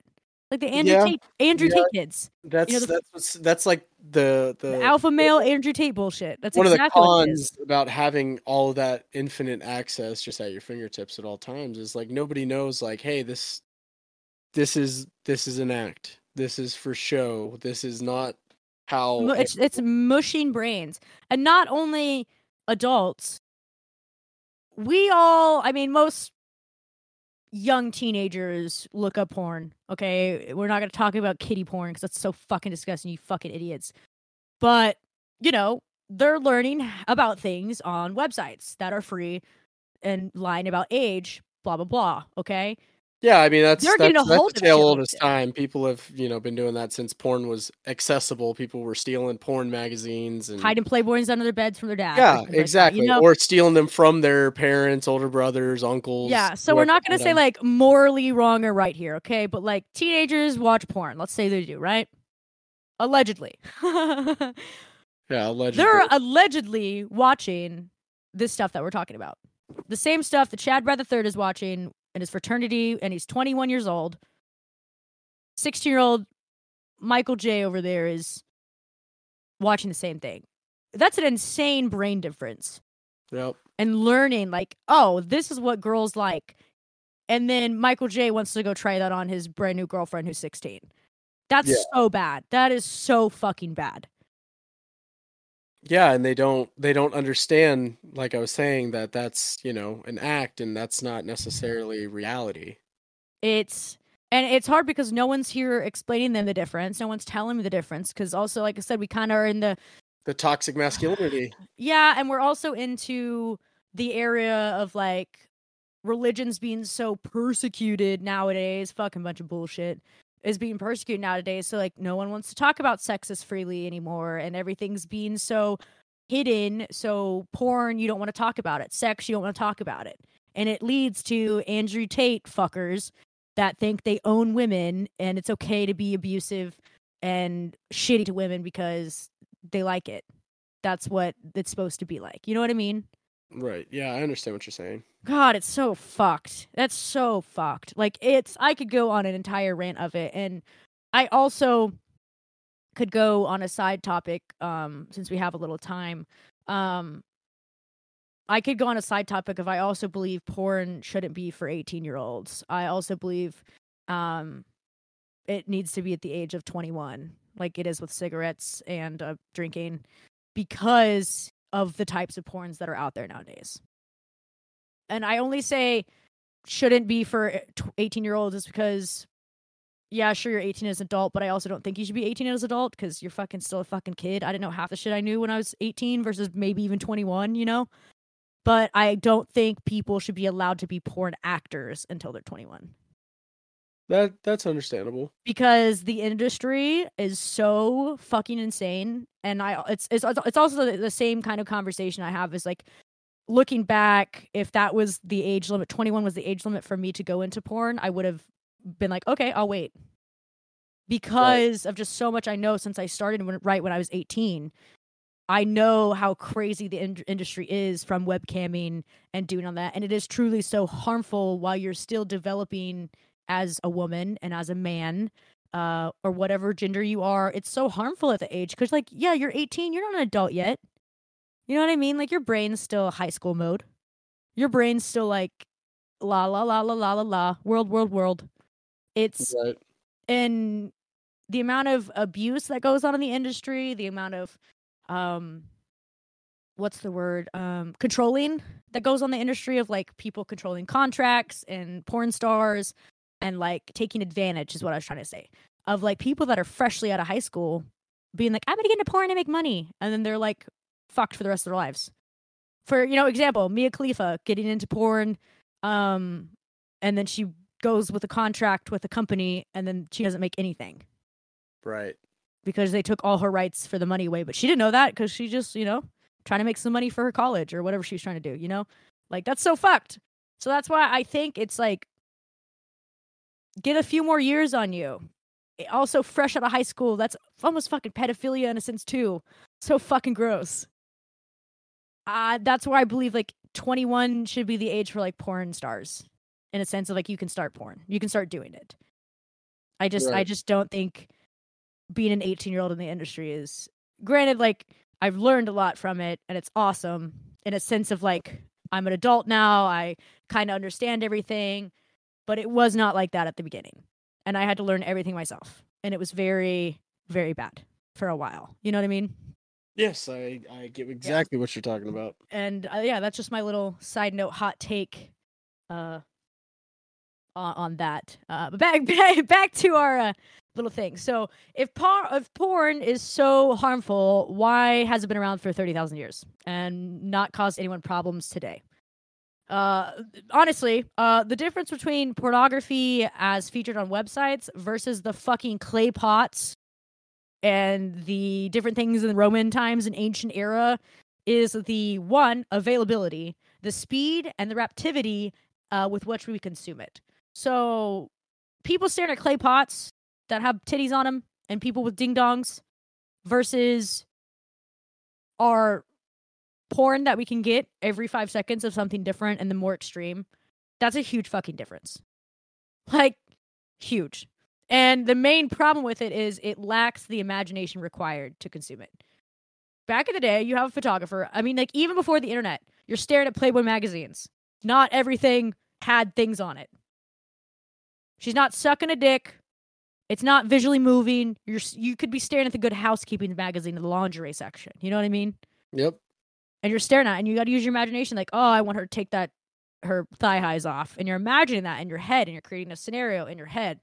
Like the Andrew Yeah, Tate, Andrew yeah. Tate kids, That's the- that's that's like the the, the alpha male Andrew Tate bullshit. That's one exactly of the what it is. cons about having all of that infinite access just at your fingertips at all times is like nobody knows like hey this this is this is an act this is for show this is not how it's it's mushing brains and not only adults we all i mean most young teenagers look up porn okay? We're not going to talk about kitty porn because that's so fucking disgusting you fucking idiots. But you know they're learning about things on websites that are free and lying about age blah blah blah okay yeah i mean that's They're that's, that's the tale shit like oldest time people have you know been doing that since porn was accessible people were stealing porn magazines and hiding playboys under their beds from their dad yeah things like exactly you know? or stealing them from their parents older brothers uncles Yeah, so we're not going to say like morally wrong or right here, okay? But like teenagers watch porn. Let's say they do, right? Allegedly. yeah allegedly. They're allegedly watching this stuff that we're talking about. The same stuff that Chad Brad III is watching in his fraternity, and he's 21 years old. 16 year old Michael J over there is watching the same thing. That's an insane brain difference yep and learning like oh this is what girls like and then michael j wants to go try that on his brand new girlfriend who's 16 that's Yeah. so bad that is so fucking bad yeah and they don't they don't understand like i was saying that that's you know an act and that's not necessarily reality. It's and it's hard because no one's here explaining them the difference. No one's telling me the difference because also like i said we kind of are in the the toxic masculinity. Yeah and we're also into the area of like religions being so persecuted nowadays. Fucking bunch of bullshit is being persecuted nowadays. So like no one wants to talk about sex as freely anymore and everything's being so hidden so porn you don't want to talk about it. Sex you don't want to talk about it. And it leads to andrew tate fuckers that think they own women and it's okay to be abusive and shitty to women because they like it. That's what it's supposed to be like. You know what i mean right yeah i understand what you're saying God, it's so fucked. That's so fucked. Like it's I could go on an entire rant of it and I also could go on a side topic um since we have a little time. Um I could go on a side topic if I also believe porn shouldn't be for 18-year-olds. I also believe um it needs to be at the age of 21 like it is with cigarettes and uh, drinking because of the types of porns that are out there nowadays and I only say shouldn't be for eh, 18 year olds is because yeah, sure you're 18 as an adult, but I also don't think you should be 18 as an adult because you're fucking still a fucking kid. I didn't know half the shit I knew when I was 18 versus maybe even 21, you know? but I don't think people should be allowed to be porn actors until they're 21 That that's understandable. because the industry is so fucking insane and I it's it's it's also the, the same kind of conversation I have is like looking back if that was the age limit 21 was the age limit for me to go into porn I would have been like okay I'll wait because of just so much I know since I started when, right when I was 18 I know how crazy the in- industry is from webcamming and doing all that and it is truly so harmful while you're still developing as a woman and as a man uh or whatever gender you are it's so harmful at the age because like yeah you're 18 you're not an adult yet. You know what i mean? Like your brain's still high school mode. Your brain's still like la la la la la la la world world world. It's Right. and the amount of abuse that goes on in the industry the amount of um what's the word um controlling that goes on the industry of like people controlling contracts and porn stars and like taking advantage is what I was trying to say of like people that are freshly out of high school being like I'm gonna get into porn and make money and then they're like fucked for the rest of their lives. For you know example, Mia Khalifa getting into porn, um, and then she goes with a contract with a company and then she doesn't make anything Right. because they took all her rights for the money away. But she didn't know that because she just, you know, trying to make some money for her college or whatever she was trying to do, you know? Like, that's so fucked. So that's why I think it's like, get a few more years on you. Also, fresh out of high school, that's almost fucking pedophilia in a sense, too. So fucking gross. Uh, that's why I believe like 21 should be the age for like porn stars in a sense of like you can start porn, you can start doing it. I just, I just don't think being an 18 year old in the industry is granted like i've learned a lot from it and it's awesome in a sense of like i'm an adult now i kind of understand everything but it was not like that at the beginning and i had to learn everything myself and it was very very bad for a while you know what i mean? Yes, I I get exactly what you're talking about. and uh, yeah that's just my little side note hot take uh on, on that. Uh but back back, back to our uh, little thing. So if par- if porn is so harmful why has it been around for 30,000 years and not caused anyone problems today uh honestly uh the difference between pornography as featured on websites versus the fucking clay pots and the different things in the roman times and ancient era is the one availability, the speed, and the raptivity uh, with which we consume it. So, people staring at clay pots that have titties on them, and people with ding dongs, versus our porn that we can get every five seconds of something different and the more extreme. That's a huge fucking difference. Like, huge. And the main problem with it is it lacks the imagination required to consume it back in the day, you have a photographer. I mean, like even before the internet, you're staring at Playboy magazines. Not everything had things on it. She's not sucking a dick. It's not visually moving. You're you could be staring at the Good Housekeeping magazine in the lingerie section. You know what I mean? Yep. And you're staring at, it and you got to use your imagination. Like, oh, I want her to take that her thigh highs off, and you're imagining that in your head, and you're creating a scenario in your head.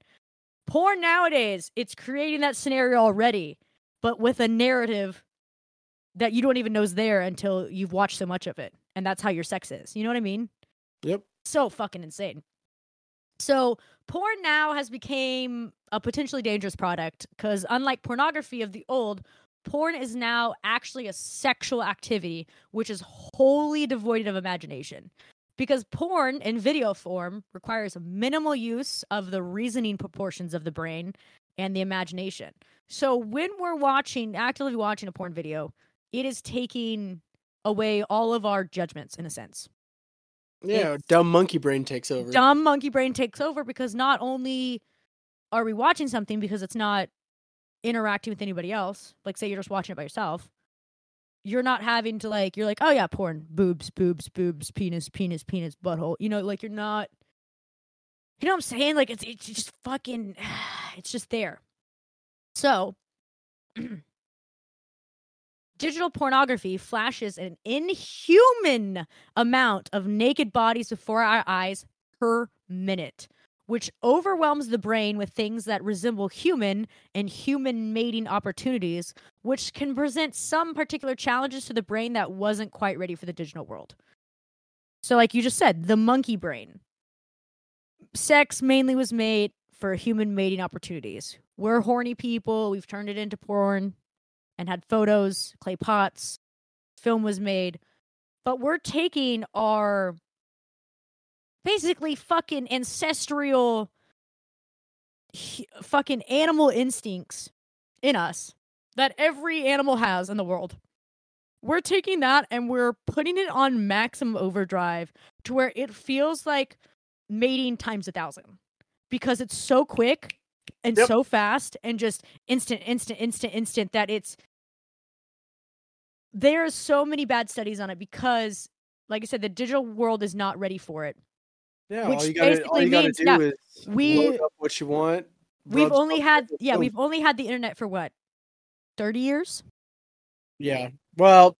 Porn nowadays, it's creating that scenario already, but with a narrative that you don't even know is there until you've watched so much of it. And that's how your sex is. You know what I mean? Yep. So fucking insane. So porn now has become a potentially dangerous product because unlike pornography of the old, porn is now actually a sexual activity which is wholly devoid of imagination. Because porn in video form requires minimal use of the reasoning proportions of the brain and the imagination. So when we're watching, actively watching a porn video, it is taking away all of our judgments in a sense. Yeah, It's- dumb monkey brain takes over. Dumb monkey brain takes over because not only are we watching something because it's not interacting with anybody else, like say you're just watching it by yourself, you're not having to like you're like, oh yeah, porn, boobs, boobs, boobs, penis, penis, penis, butthole. You know, like you're not you know what I'm saying? Like it's it's just fucking it's just there. So digital pornography flashes an inhuman amount of naked bodies before our eyes per minute, which overwhelms the brain with things that resemble human and human mating opportunities, which can present some particular challenges to the brain that wasn't quite ready for the digital world. So, like you just said, the monkey brain. Sex mainly was made for human mating opportunities. We're horny people. We've turned it into porn and had photos, clay pots, film was made. But we're taking our basically fucking ancestral fucking animal instincts in us that every animal has in the world. We're taking that and we're putting it on maximum overdrive to where it feels like mating times a thousand because it's so quick and Yep. so fast and just instant, instant, instant, instant that it's There are so many bad studies on it because like I said, the digital world is not ready for it. Yeah, Which all you gotta, all basically you gotta means- do yeah, is we- what you want. We've only had yeah, we've only had the internet for what? 30 years? yeah. Well,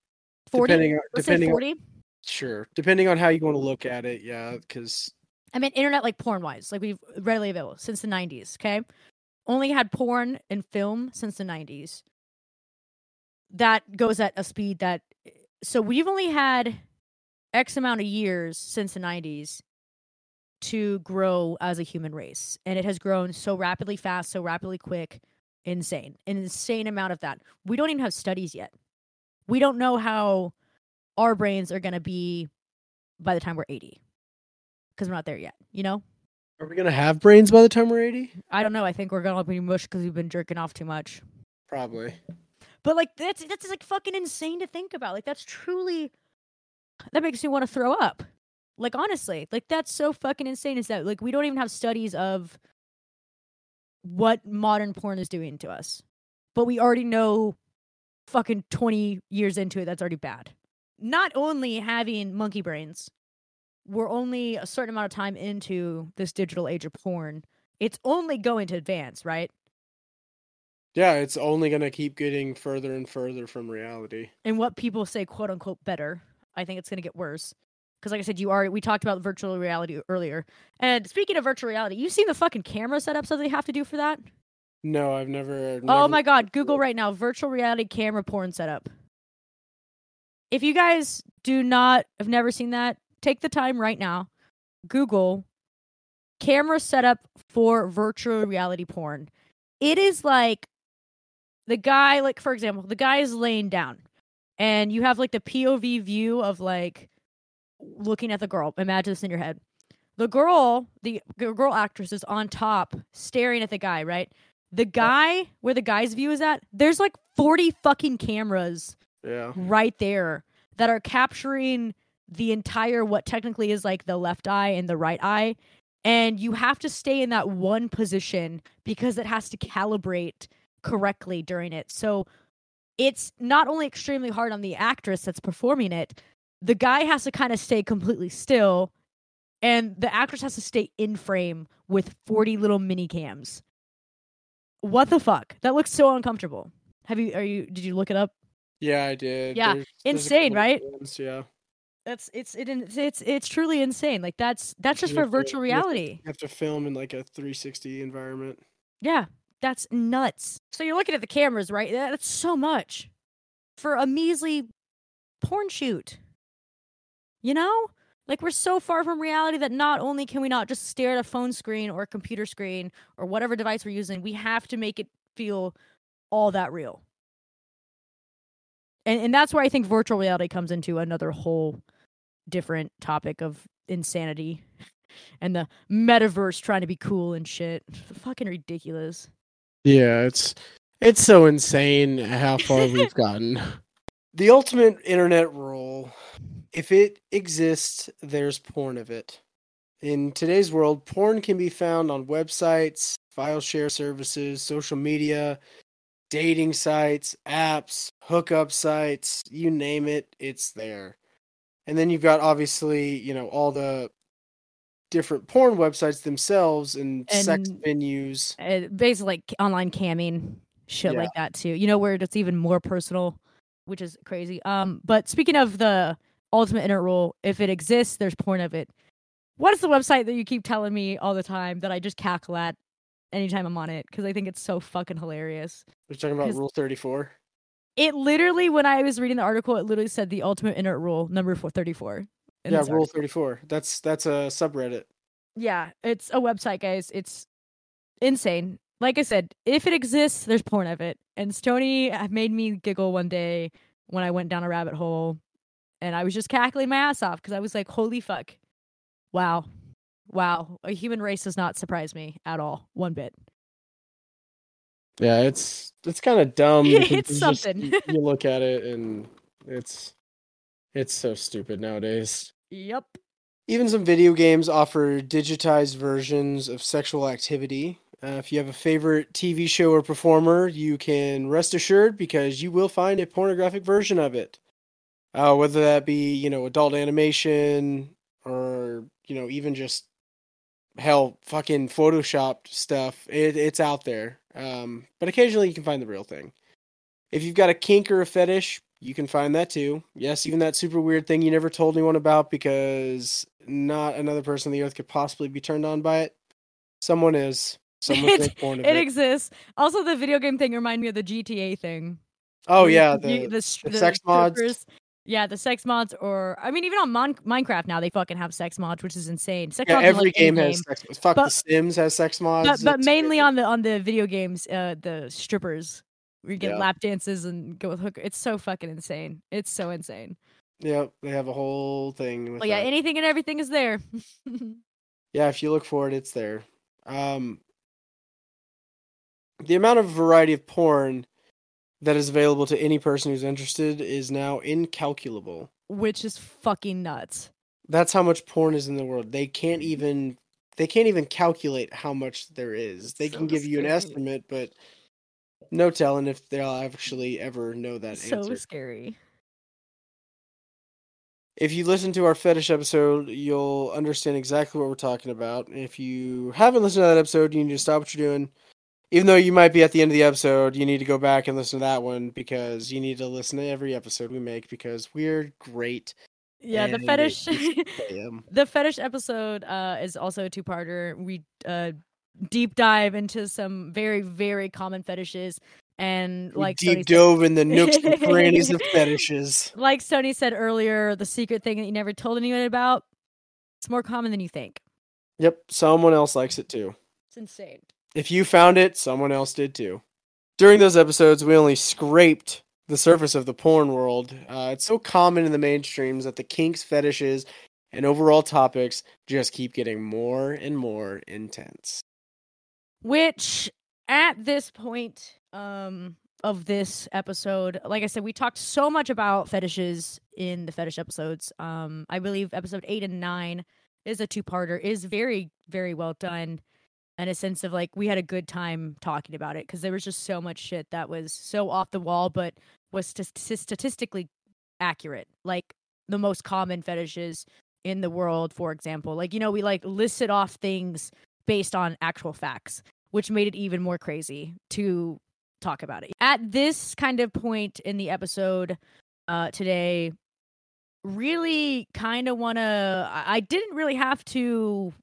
40? depending on Let's depending 40. sure, depending on how you want to look at it, yeah, because I mean, internet like porn wise, like we've readily available since the 90s. Okay. Only had porn and film since the 90s. That goes at a speed that. So we've only had X amount of years since the 90s to grow as a human race. And it has grown so rapidly fast, so rapidly quick, insane. An insane amount of that. We don't even have studies yet. We don't know how our brains are going to be by the time we're 80 because we're not there yet, you know? are we gonna have brains by the time we're eighty? I don't know. I think we're gonna be mush because we've been jerking off too much. Probably. But like that's that's like fucking insane to think about. Like that's truly that makes me want to throw up. Like honestly, like that's so fucking insane. Is that like we don't even have studies of what modern porn is doing to us, but we already know fucking twenty years into it that's already bad. Not only having monkey brains, we're only a certain amount of time into this digital age of porn. It's only going to advance, right? Yeah, it's only gonna keep getting further and further from reality. and what people say quote unquote better i think it's going to get worse because like i said you are we talked about virtual reality earlier. And speaking of virtual reality you've seen the fucking camera setups that they have to do for that? No, I've never. oh my god google right now virtual reality camera porn setup. If you guys do not have never seen that take the time right now google camera setup for virtual reality porn. It is like the guy like for example the guy is laying down and you have like the pov view of like looking at the girl. Imagine this in your head. The girl the girl actress is on top staring at the guy right? The guy where the guy's view is at there's like 40 fucking cameras Yeah. right there that are capturing the entire what technically is like the left eye and the right eye. And you have to stay in that one position because it has to calibrate correctly during it. So it's not only extremely hard on the actress that's performing it the guy has to kind of stay completely still and the actress has to stay in frame with 40 little mini cams what the fuck that looks so uncomfortable have you are you did you look it up Yeah, I did. Yeah, There's- there's insane, of right? ones, Yeah. That's it's it, it's it's it's truly insane. Like that's that's just for virtual to- reality. You have to film in like a 360 environment. Yeah, that's nuts. So you're looking at the cameras, right? That's so much for a measly porn shoot. You know? Like we're so far from reality that not only can we not just stare at a phone screen or a computer screen or whatever device we're using, we have to make it feel all that real. And and that's where I think virtual reality comes into another whole different topic of insanity and the metaverse trying to be cool and shit. Fucking ridiculous. Yeah, it's it's so insane how far we've gotten. The ultimate internet rule if it exists, there's porn of it. In today's world, porn can be found on websites, file share services, social media, dating sites, apps, hookup sites, you name it, it's there. And then you've got obviously, you know, all the different porn websites themselves and, sex venues. uh, basically like online camming shit Yeah. like that too you know where it's even more personal which is crazy um but speaking of the ultimate internet rule if it exists there's porn of it what is the website that you keep telling me all the time that i just cackle at anytime i'm on it because i think it's so fucking hilarious We're talking about Rule 34. it literally when i was reading the article it literally said the ultimate internet rule number 434 yeah, Rule article. thirty four. That's that's a subreddit. Yeah, it's a website, guys. It's insane. Like I said, if it exists, there's porn of it. And Stoney made me giggle one day when I went down a rabbit hole, and I was just cackling my ass off because I was like, "Holy fuck! Wow, wow! A human race does not surprise me at all, one bit." Yeah, it's it's kind of dumb. It's it's just- something. you, you look at it and it's it's so stupid nowadays. Yep. Even some video games offer digitized versions of sexual activity. Uh, if you have a favorite TV show or performer, you can rest assured because you will find a pornographic version of it. Uh, whether that be, you know, adult animation or, you know, even just hell, fucking photoshopped stuff. It, it's out there. Um, but occasionally you can find the real thing. If you've got a kink or a fetish, you can find that too. Yes, even that super weird thing you never told anyone about because not another person on the earth could possibly be turned on by it. Someone is. Someone's It- It it. exists. Also, the video game thing reminded me of the GTA thing. oh yeah, do the, sh- the sex mods. strippers. Yeah, the sex mods, or I mean, even on Mon- Minecraft now they fucking have sex mods, which is insane. Sex yeah, mods every like, game has sex. Mods. Fuck, But- The Sims has sex mods. but but mainly crazy. on the on the video games, uh, the strippers. We get Yeah. lap dances and go with hooker. It's so fucking insane. It's so insane. Yeah, they have a whole thing. With But yeah, that. anything and everything is there. Yeah, if you look for it, it's there. Um, the amount of variety of porn that is available to any person who's interested is now incalculable. Which is fucking nuts. That's how much porn is in the world. They can't even they can't even calculate how much there is. They So can give you an estimate, but no telling if they'll actually ever know that so answer. scary. If you listen to our fetish episode, you'll understand exactly what we're talking about. If you haven't listened to that episode, you need to stop what you're doing. Even though you might be at the end of the episode, you need to go back and listen to that one because you need to listen to every episode we make because we're great. Yeah, the fetish. the fetish episode uh, is also a two-parter. We uh, deep dive into some very, very common fetishes, and We like deep Stoney dove in the nooks and crannies of fetishes. like Stoney said earlier, the secret thing that you never told anyone about. It's more common than you think. Yep, someone else likes it too. It's insane. If you found it, someone else did too. During those episodes, we only scraped the surface of the porn world. Uh, it's so common in the mainstreams that the kinks, fetishes, and overall topics just keep getting more and more intense. Which at this point um of this episode, like I said, we talked so much about fetishes in the fetish episodes. Um I believe episode 8 and 9 is a two-parter is very very well done in a sense of like we had a good time talking about it because there was just so much shit that was so off the wall but was st- st- statistically accurate like the most common fetishes in the world for example. Like you know we like listed off things based on actual facts which made it even more crazy to talk about it. At this kind of point in the episode uh today really kind of want to I didn't really have to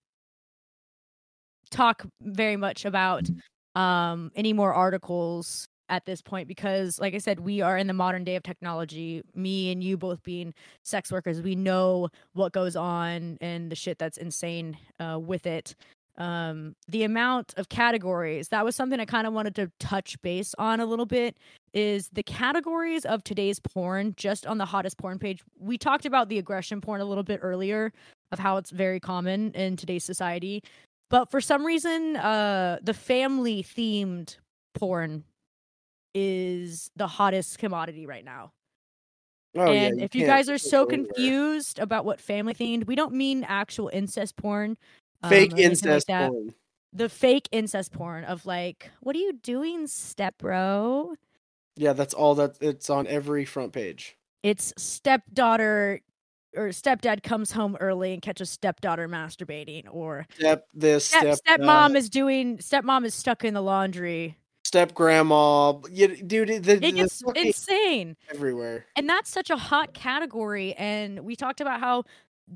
talk very much about um any more articles at this point because like I said we are in the modern day of technology. Me and you both being sex workers we know what goes on and the shit that's insane uh with it. Um the amount of categories that was something I kind of wanted to touch base on a little bit is the categories of today's porn just on the hottest porn page. We talked about the aggression porn a little bit earlier of how it's very common in today's society but for some reason uh the family themed porn is the hottest commodity right now Oh, yeah, and if you guys are so confused about what family themed we don't mean actual incest porn um, fake or anything like incest porn. the fake incest porn of like what are you doing step bro Yeah, that's all that it's on every front page. it's stepdaughter or stepdad comes home early and catches stepdaughter masturbating or Step this, step, step, stepmom is doing stepmom is stuck in the laundry step grandma. Dude, the, it gets insane everywhere. and that's such a hot category and we talked about how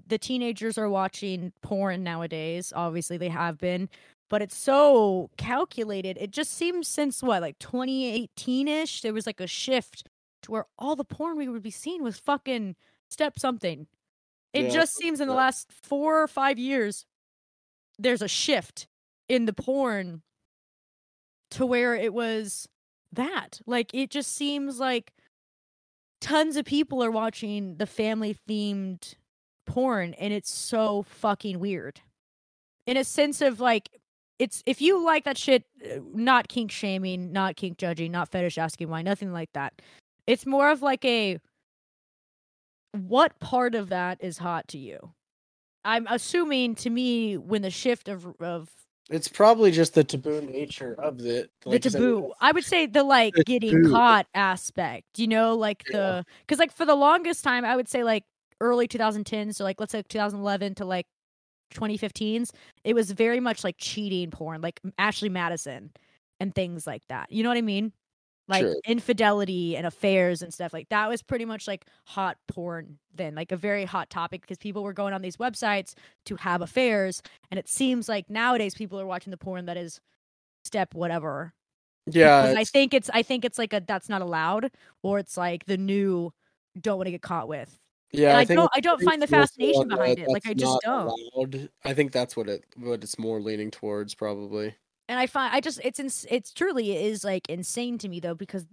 the teenagers are watching porn nowadays obviously they have been but it's so calculated it just seems since what like 2018ish there was like a shift to where all the porn we would be seeing was fucking step something It Yeah, just seems in the last four or five years, there's a shift in the porn to where it was that. Like, it just seems like tons of people are watching the family themed porn, and it's so fucking weird. In a sense of like, it's if you like that shit, uh, not kink shaming, not kink judging, not fetish asking why, nothing like that. It's more of like a what part of that is hot to you? I'm assuming to me when the shift of of It's probably just the taboo nature of it. the like said, taboo, I would say the like the getting taboo. caught aspect. You know, like Yeah. the because like for the longest time, I would say like early 2010s, so like let's say 2011 to like 2015s, it was very much like cheating porn, like Ashley Madison and things like that. You know what I mean? Like Sure. infidelity and affairs and stuff like that was pretty much like hot porn then, like a very hot topic because people were going on these websites to have affairs, and it seems like nowadays people are watching the porn that is step whatever. Yeah, I think it's I think it's like a that's not allowed, or it's like the new don't want to get caught with. yeah. and I, think don't I don't find the fascination behind it. Like I just don't. allowed. I think that's what it what it's more leaning towards probably. And I find I just it's ins- it's truly is like insane to me though because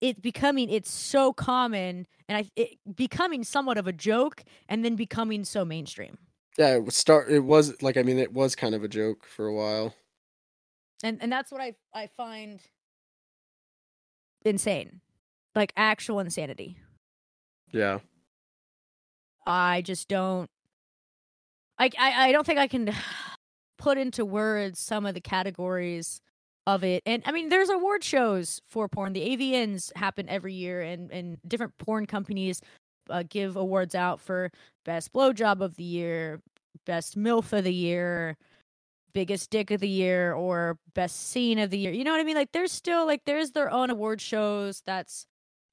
it's becoming it's so common and I it becoming somewhat of a joke and then becoming so mainstream. Yeah, it was start. It was like I mean, it was kind of a joke for a while. And and that's what I I find insane. Like actual insanity. Yeah, I just don't I I, I don't think I can put into words some of the categories of it. And I mean there's award shows for porn. The AVNs happen every year and and different porn companies uh, give awards out for best blowjob of the year, best MILF of the year, biggest dick of the year, or best scene of the year. You know what I mean? Like there's still like there's their own award shows that's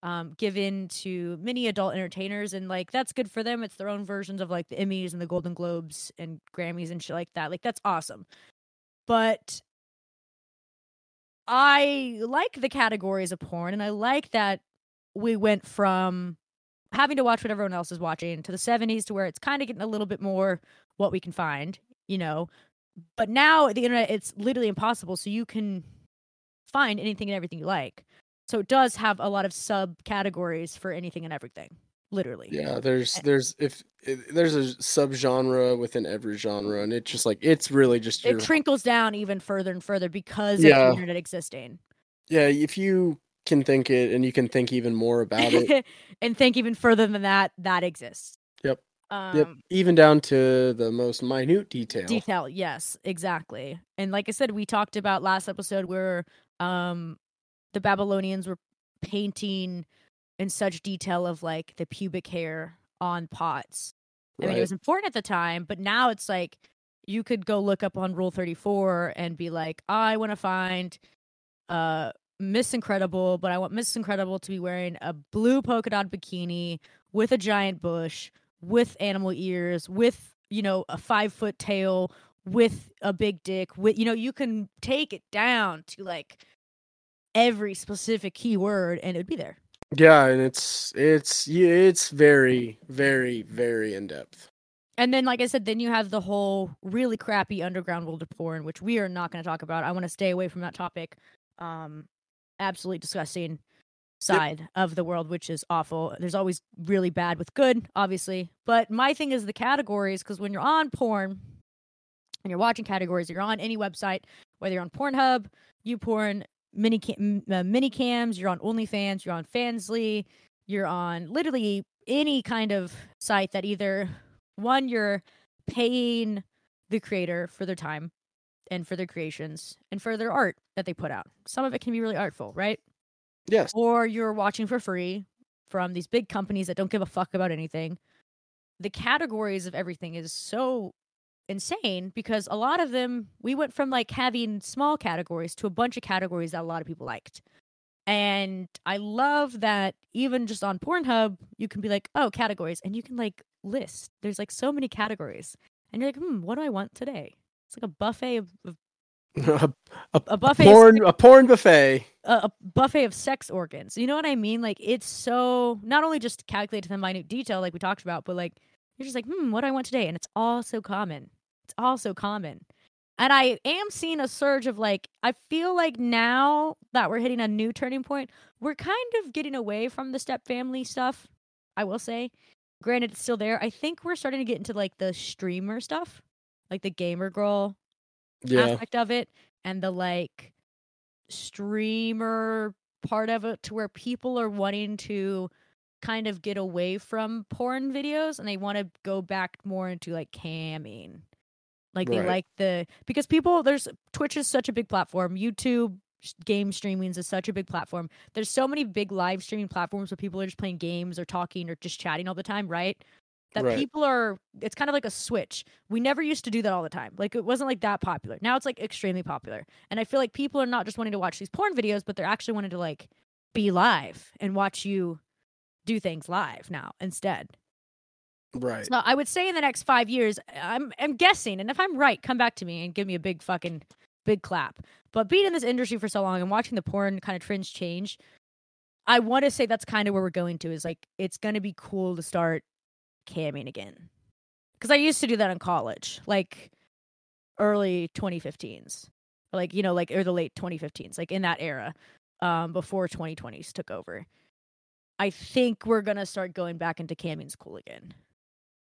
um given to many adult entertainers and like that's good for them. It's their own versions of like the Emmys and the Golden Globes and Grammys and shit like that. Like that's awesome. But I like the categories of porn and I like that we went from having to watch what everyone else is watching to the 70s to where it's kind of getting a little bit more what we can find, you know. But now the internet it's literally impossible so you can find anything and everything you like. So it does have a lot of subcategories for anything and everything, literally. yeah. There's Eh. there's if there's a subgenre within every genre, and it's just like it's really just your It trickles down even further and further because of Yeah. the internet existing. yeah. If you can think it, and you can think even more about it. and think even further than that, that exists. Yep. Um, yep, even down to the most minute detail. detail yes exactly and like i said we talked about last episode where um the babylonians were painting in such detail of like the pubic hair on pots. I mean it was important at the time but now it's like you could go look up on rule 34 and be like i want to find uh miss incredible but i want miss incredible to be wearing a blue polka dot bikini with a giant bush with animal ears with you know a five foot tail with a big dick with you know you can take it down to like every specific keyword and it'd be there. Yeah, and it's it's yeah, it's very very very in depth. and then like i said then you have the whole really crappy underground world of porn which we are not going to talk about. I want to stay away from that topic. Um absolutely disgusting side of the world which is awful. There's always really bad with good obviously. But my thing is the categories because when you're on porn and you're watching categories you're on any website whether you're on pornhub youporn mini cam, uh, mini cams you're on onlyfans you're on fansly you're on literally any kind of site that either one you're paying the creator for their time and for their creations and for their art that they put out some of it can be really artful right Yes. or you're watching for free from these big companies that don't give a fuck about anything. The categories of everything is so insane because a lot of them we went from like having small categories to a bunch of categories that a lot of people liked. And I love that even just on Pornhub, you can be like, oh, categories, and you can like list. There's like so many categories. And you're like, hmm, what do I want today? It's like a buffet of, of a, a a buffet of porn a porn buffet. a, a buffet of sex organs. You know what I mean? Like it's so not only just calculated to the minute detail, like we talked about, but like You're just like, hmm, what do I want today? And it's all so common. It's all so common. And I am seeing a surge of like, I feel like now that we're hitting a new turning point, we're kind of getting away from the step family stuff. I will say, granted, it's still there. I think we're starting to get into like the streamer stuff, like the gamer girl Yeah. aspect of it and the like streamer part of it to where people are wanting to kind of get away from porn videos and they want to go back more into like camming. Like they Right. like the because people there's Twitch is such a big platform. YouTube game streaming is such a big platform. There's so many big live streaming platforms where people are just playing games or talking or just chatting all the time, right? That Right. people are it's kind of like a switch. We never used to do that all the time. Like it wasn't like that popular. Now it's like extremely popular. And I feel like people are not just wanting to watch these porn videos, but they're actually wanting to like be live and watch you do things live now instead. Right. So I would say in the next five years, I'm I'm guessing, and if I'm right, come back to me and give me a big fucking big clap. But being in this industry for so long and watching the porn kind of trends change, I want to say that's kind of where we're going to. Is like it's going to be cool to start camming again, because I used to do that in college, like early 2015s, like you know, like or the late 2015s, like in that era, um, before 2020s took over. I think we're gonna start going back into camming's cool again.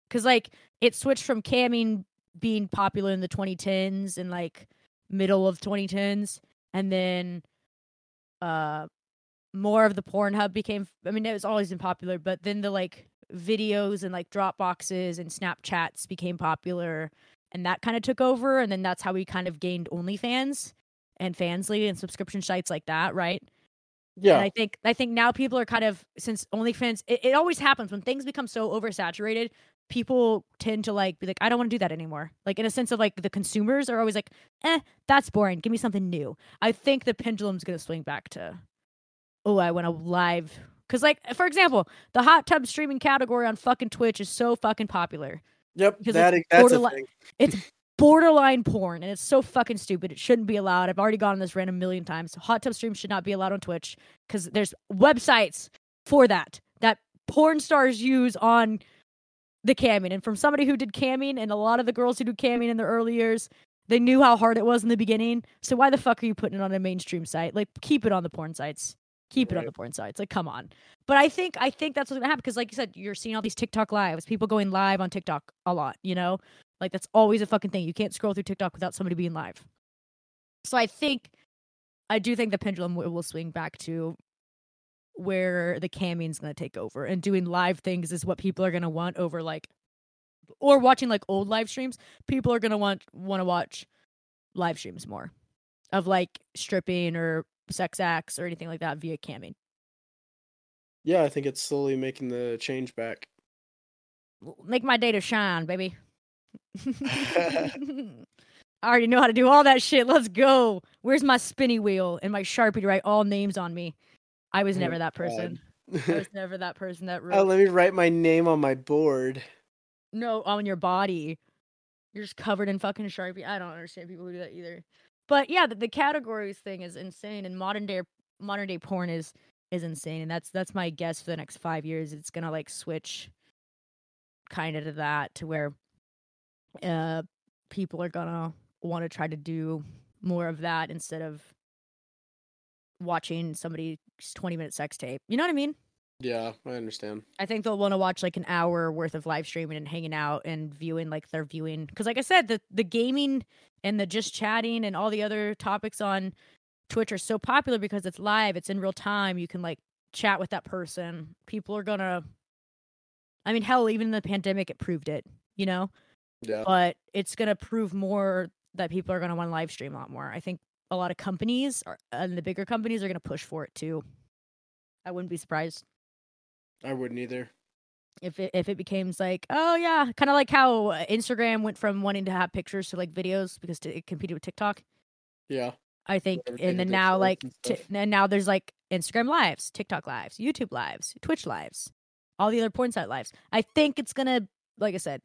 Because like it switched from camming being popular in the 2010s and like middle of 2010s and then uh more of the Pornhub became I mean it was always been popular but then the like videos and like Dropboxes and Snapchats became popular and that kind of took over and then that's how we kind of gained OnlyFans and Fansly and subscription sites like that right Yeah. and I think I think now people are kind of since OnlyFans it, it always happens when things become so oversaturated, people tend to like be like, I don't want to do that anymore. Like in a sense of like the consumers are always like, eh, that's boring. Give me something new. I think the pendulum's gonna swing back to oh, I want to live because like for example, the hot tub streaming category on fucking Twitch is so fucking popular. Yep. That it's that's a borderline- thing. It's borderline porn and it's so fucking stupid. It shouldn't be allowed. I've already gone on this rant a million times. Hot tub streams should not be allowed on Twitch because there's websites for that that porn stars use on the camming. And from somebody who did camming and a lot of the girls who do camming in the early years, they knew how hard it was in the beginning. So why the fuck are you putting it on a mainstream site? Like keep it on the porn sites. Keep it on the porn sites. Like come on. But I think I think that's what's gonna happen because like you said, you're seeing all these TikTok lives, people going live on TikTok a lot, you know? Like that's always a fucking thing. You can't scroll through TikTok without somebody being live. So I think I do think the pendulum will, swing back to where the camming's going to take over and doing live things is what people are going to want over like or watching like old live streams. People are going to want want to watch live streams more of like stripping or sex acts or anything like that via camming. Yeah, I think it's slowly making the change back. Make my day to shine, baby. I already know how to do all that shit. Let's go. Where's my spinny wheel and my sharpie to write all names on me? I was Oh never that person. I was never that person that oh, wrote. oh, let me write my name on my board. no on your body. You're just covered in fucking sharpie. I don't understand people who do that either. But yeah, the, the categories thing is insane, and modern day modern day porn is is insane, and that's that's my guess for the next five years. It's gonna like switch kind of to that to where uh people are gonna want to try to do more of that instead of watching somebody's 20 minute sex tape. You know what I mean? Yeah, I understand. I think they'll want to watch like an hour worth of live streaming and hanging out and viewing like their viewing because like I said the the gaming and the just chatting and all the other topics on Twitch are so popular because it's live, it's in real time, you can like chat with that person. People are to I mean hell even in the pandemic it proved it, you know? Yeah. But it's going to prove more that people are going to want to live stream a lot more. I think a lot of companies are, and the bigger companies are going to push for it too. I wouldn't be surprised I wouldn't either. if it if it becomes like oh yeah kind of like how uh, instagram went from wanting to have pictures to like videos because t- it competed with tiktok Yeah. i think everything and then now like and t- and now there's like instagram lives tiktok lives youtube lives twitch lives all the other porn site lives i think it's gonna like i said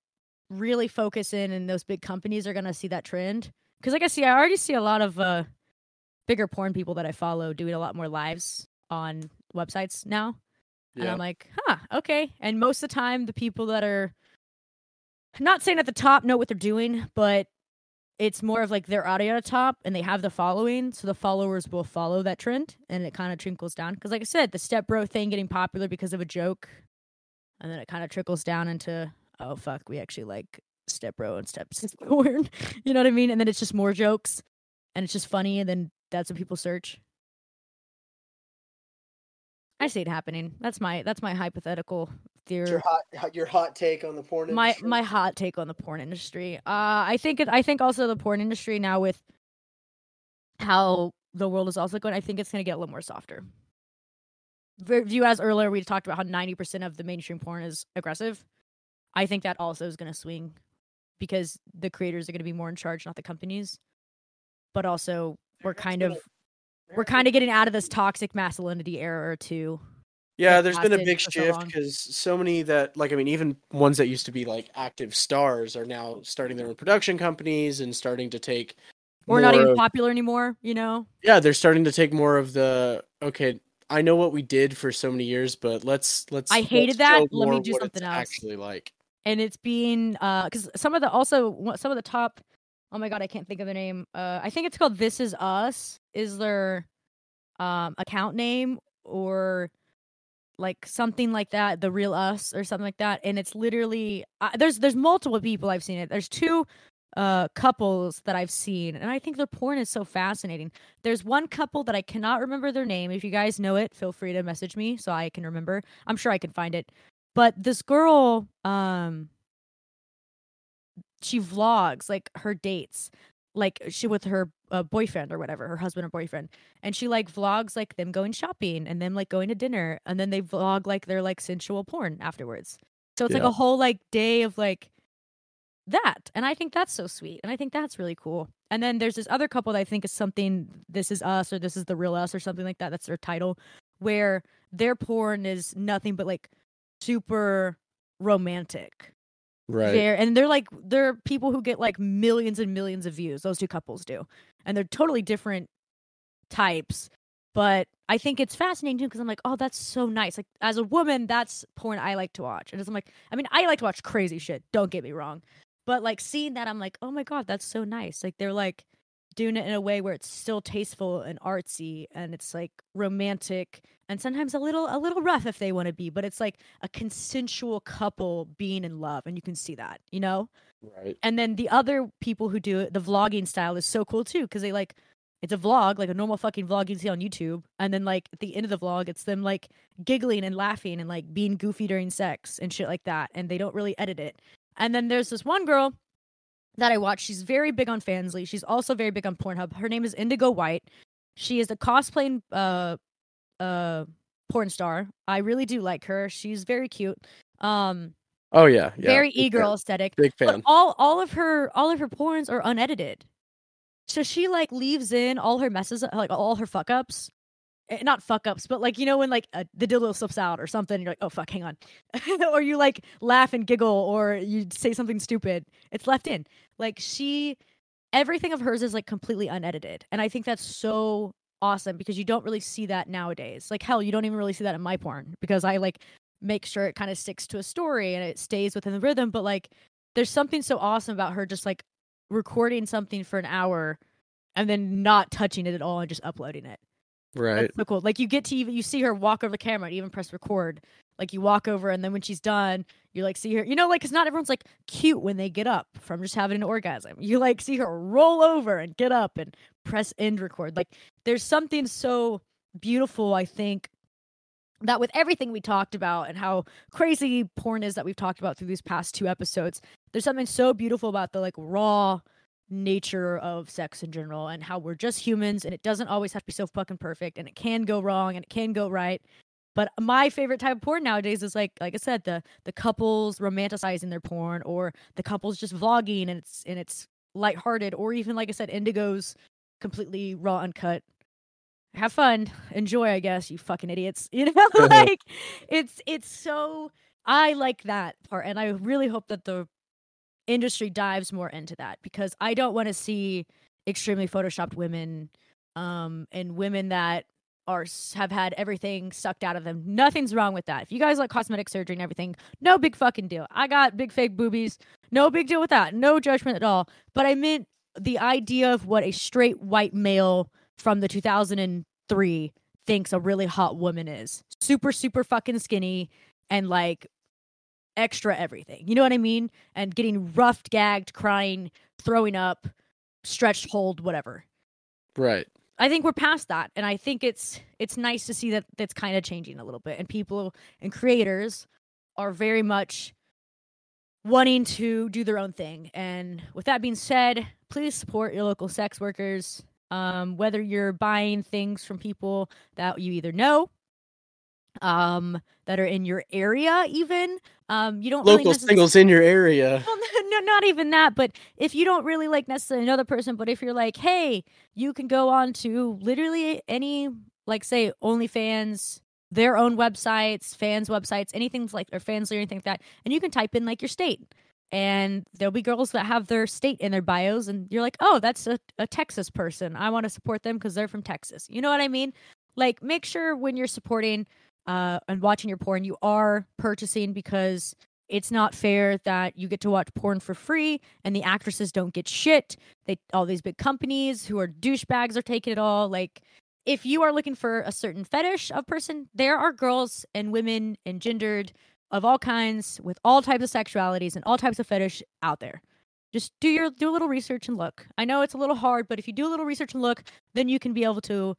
really focus in and those big companies are gonna see that trend because like i see i already see a lot of uh bigger porn people that i follow doing a lot more lives on websites now and I'm like, huh, okay. And most of the time, the people that are not saying at the top know what they're doing, but it's more of like their audio at the top and they have the following, so the followers will follow that trend, and it kind of trickles down. Because, like I said, the step bro thing getting popular because of a joke, and then it kind of trickles down into oh fuck, we actually like step bro and step porn. you know what I mean? And then it's just more jokes, and it's just funny, and then that's what people search. I see it happening. That's my that's my hypothetical theory. Your hot your hot take on the porn my industry? my hot take on the porn industry. Uh, I think it. I think also the porn industry now with how the world is also going. I think it's going to get a little more softer. View as earlier we talked about how ninety percent of the mainstream porn is aggressive. I think that also is going to swing because the creators are going to be more in charge, not the companies. But also, we're kind of we're kind of getting out of this toxic masculinity era too. Yeah, that there's been a big shift because so many that like I mean even ones that used to be like active stars are now starting their own production companies and starting to take We're not even of- popular anymore, you know. yeah they're starting to take more of the okay I know what we did for so many years but let's let's I hated let's that, let me do something else. actually like and it's being uh because some of the also some of the top oh my god i can't think of the name uh i think it's called this is us. Is their um account name or like something like that the real us or something like that and it's literally uh, there's there's multiple people i've seen it. There's two uh couples that i've seen and i think their porn is so fascinating. There's one couple that i cannot remember their name. If you guys know it feel free to message me so i can remember. I'm sure i can find it but this girl um she vlogs like her dates like she with her uh, boyfriend or whatever her husband or boyfriend and she like vlogs like them going shopping and them like going to dinner and then they vlog like their like sensual porn afterwards. So it's like a whole like day of like that and i think that's so sweet and i think that's really cool. And then there's this other couple that i think is something this is us or this is the real us or something like that that's their title where their porn is nothing but like super romantic. Right. There and they're like they're people who get like millions and millions of views. Those two couples do. And they're totally different types. But i think it's fascinating too because i'm like oh that's so nice. Like as a woman that's porn i like to watch. And i'm like i mean i like to watch crazy shit don't get me wrong. But like seeing that i'm like oh my god that's so nice. Like they're like doing it in a way where it's still tasteful and artsy and it's like romantic and sometimes a little a little rough if they want to be but it's like a consensual couple being in love and you can see that you know? Right. And then the other people who do it the vlogging style is so cool too because they like it's a vlog like a normal fucking vlog you see on youtube and then like at the end of the vlog it's them like giggling and laughing and like being goofy during sex and shit like that and they don't really edit it. And then there's this one girl that I watch. She's very big on Fansly. She's also very big on Pornhub. Her name is Indigo White. She is a cosplaying uh uh porn star. I really do like her. She's very cute. Um oh yeah, yeah very big e-girl fan. aesthetic. big But fan all all of her all of her porns are unedited. So she like leaves in all her messes like all her fuck ups. Eh, Not fuck ups, but like you know when like the dildo slips out or something, you're like, oh fuck, hang on, or you like laugh and giggle, or you say something stupid. It's left in. Like she, everything of hers is like completely unedited, and I think that's so awesome because you don't really see that nowadays. Like hell, you don't even really see that in my porn because I like make sure it kind of sticks to a story and it stays within the rhythm. But like, there's something so awesome about her just like recording something for an hour and then not touching it at all and just uploading it. Right That's so cool. Like you get to even you see her walk over the camera and even press record. Like you walk over and then when she's done, you like see her. You know, like because not everyone's like cute when they get up from just having an orgasm. You like see her roll over and get up and press end record. Like there's something so beautiful. I think that with everything we talked about and how crazy porn is that we've talked about through these past two episodes, there's something so beautiful about the like raw nature of sex in general and how we're just humans and it doesn't always have to be so fucking perfect and it can go wrong and it can go right. But my favorite type of porn nowadays is like like I said the the couples romanticizing their porn or the couples just vlogging and it's and it's lighthearted or even like I said Indigo's completely raw uncut. Have fun, enjoy, I guess, you fucking idiots. You know, like it's it's so I like that part and I really hope that the industry dives more into that because I don't want to see extremely photoshopped women um and women that are have had everything sucked out of them. Nothing's wrong with that. If you guys like cosmetic surgery and everything, no big fucking deal. I got big fake boobies. No big deal with that. No judgment at all. But I meant the idea of what a straight white male from the 2003 thinks a really hot woman is. Super super fucking skinny and like extra everything. You know what I mean? And getting roughed, gagged, crying, throwing up, stretched, hold, whatever. Right. I think we're past that, and I think it's it's nice to see that that's kind of changing a little bit, and people and creators are very much wanting to do their own thing. And with that being said, please support your local sex workers. Um, whether you're buying things from people that you either know, um, that are in your area, even um, you don't Local necess- singles in your area. well, no, not even that. But if you don't really like necessarily another person, but if you're like, hey, you can go on to literally any, like, say, OnlyFans, their own websites, fans' websites, anything like, or fans or anything like that, and you can type in like your state. And there'll be girls that have their state in their bios, and you're like, oh, that's a, a Texas person. I want to support them because they're from Texas. You know what I mean? Like, make sure when you're supporting uh, and watching your porn, you are purchasing because it's not fair that you get to watch porn for free and the actresses don't get shit. They all these big companies who are douchebags are taking it all. Like if you are looking for a certain fetish of person, there are girls and women and gendered of all kinds with all types of sexualities and all types of fetish out there. Just do your do a little research and look. I know it's a little hard, but if you do a little research and look, then you can be able to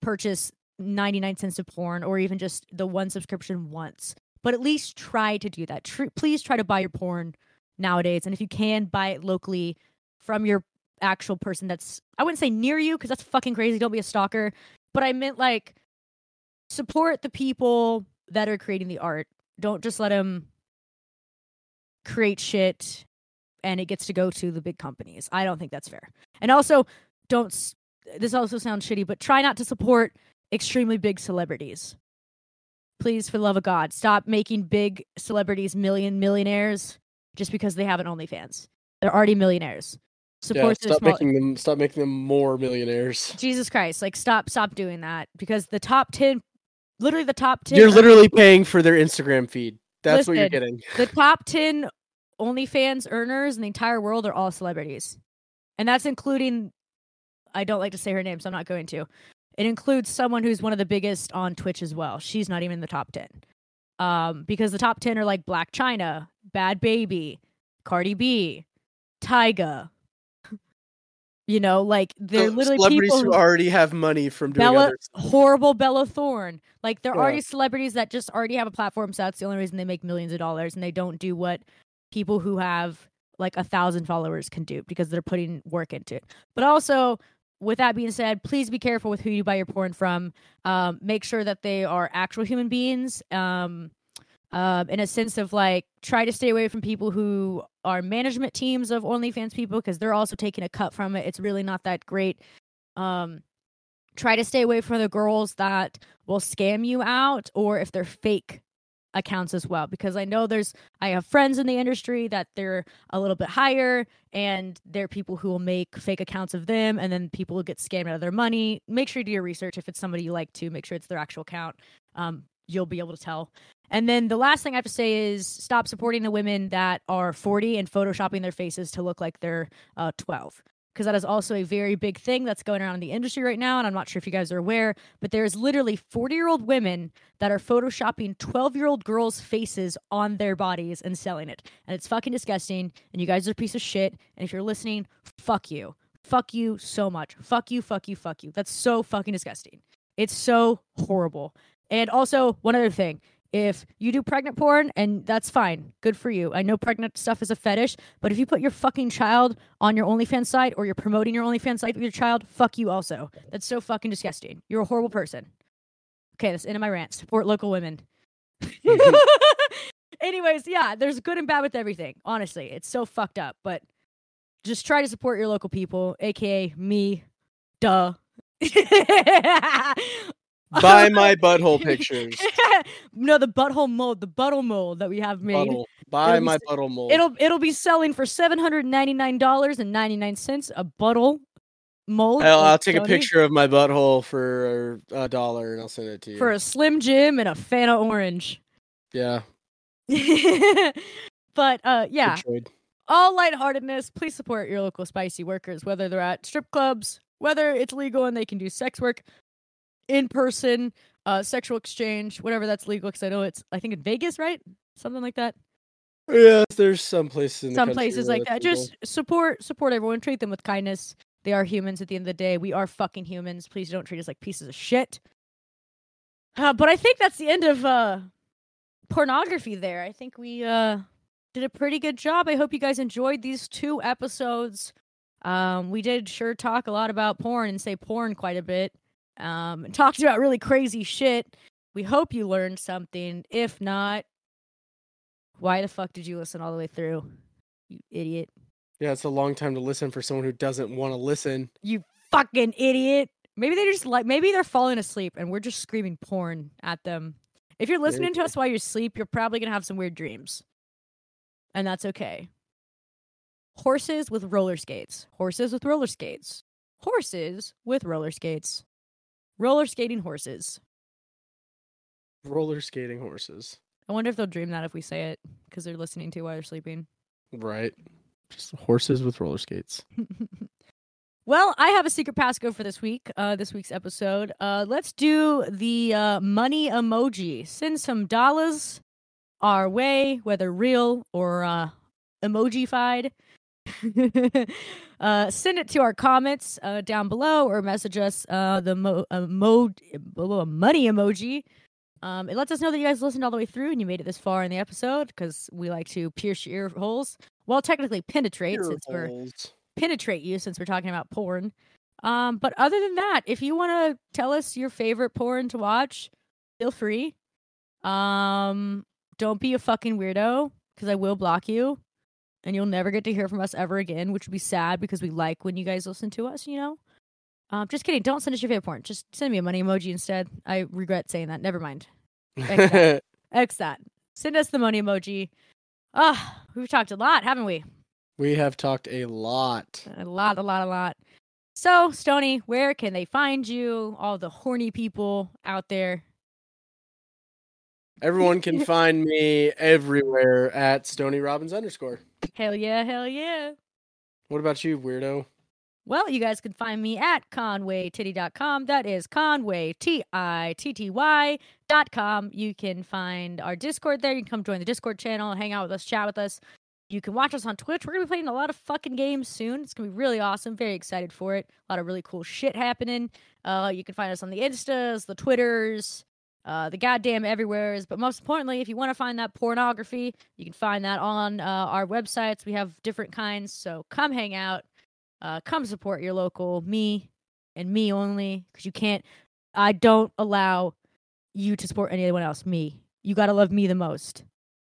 purchase 99 cents of porn or even just the one subscription once but at least try to do that. Tr- please try to buy your porn nowadays, and if you can, buy it locally from your actual person that's I wouldn't say near you because that's fucking crazy. Don't be a stalker, but I meant like support the people that are creating the art. Don't just let them create shit and it gets to go to the big companies. I don't think that's fair. And also, don't. This also sounds shitty, but try not to support extremely big celebrities please for the love of god stop making big celebrities million millionaires just because they have an onlyfans they're already millionaires support the stop small- making them stop making them more millionaires. jesus christ like stop stop doing that because the top 10 literally the top 10 You're literally paying for their Instagram feed. That's what you're getting. the top 10 onlyfans earners in the entire world are all celebrities and that's including i don't like to say her name so i'm not going to it includes someone who's one of the biggest on twitch as well she's not even in the top 10 um because the top 10 are like Blac Chyna Bhad Bhabie cardi b tyga you know like they're So literally celebrities people who who- already have money from doing Bella, horrible Bella Thorne. Like they're Yeah. already celebrities that just already have a platform, so that's the only reason they make millions of dollars, and they don't do what people who have like a thousand followers can do because they're putting work into it. But also, with that being said, please be careful with who you buy your porn from. Um, make sure that they are actual human beings. Um, um, in a sense of like try to stay away from people who are management teams of OnlyFans people because they're also taking a cut from it. It's really not that great. Um, try to stay away from the girls that will scam you out or if they're fake accounts as well because I know there's I have friends in the industry that they're a little bit higher and they're people who will make fake accounts of them and then people will get scammed out of their money. Make sure you do your research if it's somebody you like to make sure it's their actual account. Um, you'll be able to tell. And then the last thing I have to say is stop supporting the women that are 40 and photoshopping their faces to look like they're uh, 12 because that is also a very big thing that's going around in the industry right now. And I'm not sure if you guys are aware, but there's literally 40 year old women that are photoshopping 12 year old girls' faces on their bodies and selling it. And it's fucking disgusting. And you guys are a piece of shit. And if you're listening, fuck you. Fuck you so much. Fuck you, fuck you, fuck you. That's so fucking disgusting. It's so horrible. And also, one other thing if you do pregnant porn and that's fine. Good for you. I know pregnant stuff is a fetish but if you put your fucking child on your onlyfans site or you're promoting your onlyfans site with your child fuck you also. That's so fucking disgusting. You're a horrible person. Okay that's of my rant. Support local women. Anyways yeah there's good and bad with everything honestly. It's so fucked up but just try to support your local people aka me. Duh Buy my butthole pictures. no, the butthole mold, the butthole mold that we have made. Butthole. Buy It'll my s- butthole mold. It'll it'll be selling for seven hundred ninety nine dollars and ninety nine cents a butthole. mold. I'll, I'll take a picture of my butthole for a dollar and I'll send it to you. for a Slim Jim and a Fanta Orange. yeah. but uh, yeah, trade. all lightheartedness. Please support your local spicy workers, whether they're at strip clubs, whether it's legal and they can do sex work in person, uh, sexual exchange, whatever that's legal. Because I know it's, I think in Vegas, right? Something like that. Yeah, there's some places in Some places like that. legal. Just support, support everyone. Treat them with kindness. They are humans at the end of the day. We are fucking humans. Please don't treat us like pieces of shit. Uh, but I think that's the end of uh, pornography there. I think we uh, did a pretty good job. I hope you guys enjoyed these two episodes. Um, we did sure talk a lot about porn and say porn quite a bit. Um, and talked about really crazy shit. We hope you learned something. If not, why the fuck did you listen all the way through? You idiot. Yeah, it's a long time to listen for someone who doesn't want to listen. You fucking idiot. Maybe they just like maybe they're falling asleep and we're just screaming porn at them. If you're listening to us while you sleep, you're probably gonna have some weird dreams. And that's okay. Horses with roller skates. Horses with roller skates. Horses with roller skates. Roller skating horses. Roller skating horses. I wonder if they'll dream that if we say it because they're listening to while they're sleeping. Right. Just horses with roller skates. Well, I have a secret passcode for this week, uh, this week's episode. Uh, let's do the uh, money emoji. Send some dollars our way, whether real or uh, emojified. uh, send it to our comments uh, down below or message us uh, the mo- uh, mo- money emoji. Um, it lets us know that you guys listened all the way through and you made it this far in the episode because we like to pierce your ear holes. Well, technically penetrate Ear since we're penetrate you since we're talking about porn. Um, but other than that, if you want to tell us your favorite porn to watch, feel free. Um, don't be a fucking weirdo because I will block you, and you'll never get to hear from us ever again, which would be sad because we like when you guys listen to us. You know. Um, just kidding. Don't send us your favorite porn. Just send me a money emoji instead. I regret saying that. Never mind. Exactly. X that. Send us the money emoji. Ah, we've talked a lot, haven't we? we have talked a lot. A lot, a lot, a lot. So, Stoney, where can they find you? All the horny people out there. Everyone can find me everywhere at Stoney Robbins underscore. Hell yeah, hell yeah. What about you, weirdo? Well, you guys can find me at conwaytitty.com. That is Conway, T I T T Y dot com. You can find our Discord there. You can come join the Discord channel, hang out with us, chat with us. You can watch us on Twitch. We're going to be playing a lot of fucking games soon. It's going to be really awesome. Very excited for it. A lot of really cool shit happening. Uh, you can find us on the Instas, the Twitters, uh, the goddamn everywheres. But most importantly, if you want to find that pornography, you can find that on uh, our websites. We have different kinds. So come hang out. Uh, come support your local me and me only because you can't. I don't allow you to support anyone else. Me. You gotta love me the most.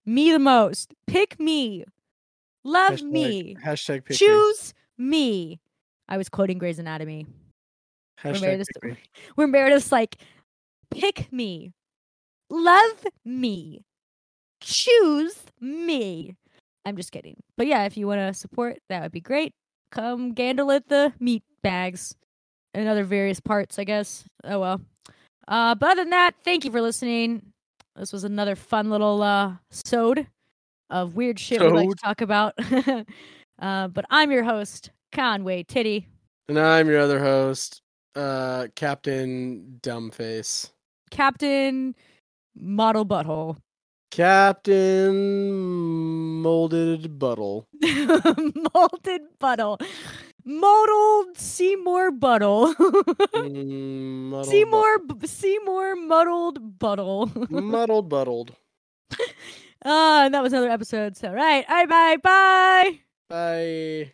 Me the most. Pick me. Love Hashtag- me. Hashtag pick me. Choose me. I was quoting Grey's Anatomy. Hashtag Meredith's, pick me. where Meredith's like, pick me. Love me. Choose me. I'm just kidding. But yeah, if you want to support, that would be great. Come gandle at the meat bags and other various parts, I guess. Oh well. Uh, but other than that, thank you for listening. This was another fun little uh sode of weird shit we like to talk about. uh, but I'm your host, Conway Titty. And I'm your other host, uh, Captain Dumbface. Captain Model Butthole. Captain Molded Buttle. Molded Buttle. Modeled Seymour Buttle. Mm, Seymour B- Seymour Muddled Buttle. but- Muddled Buttled. Ah, and that was another episode. So, right. All right, bye. Bye. Bye.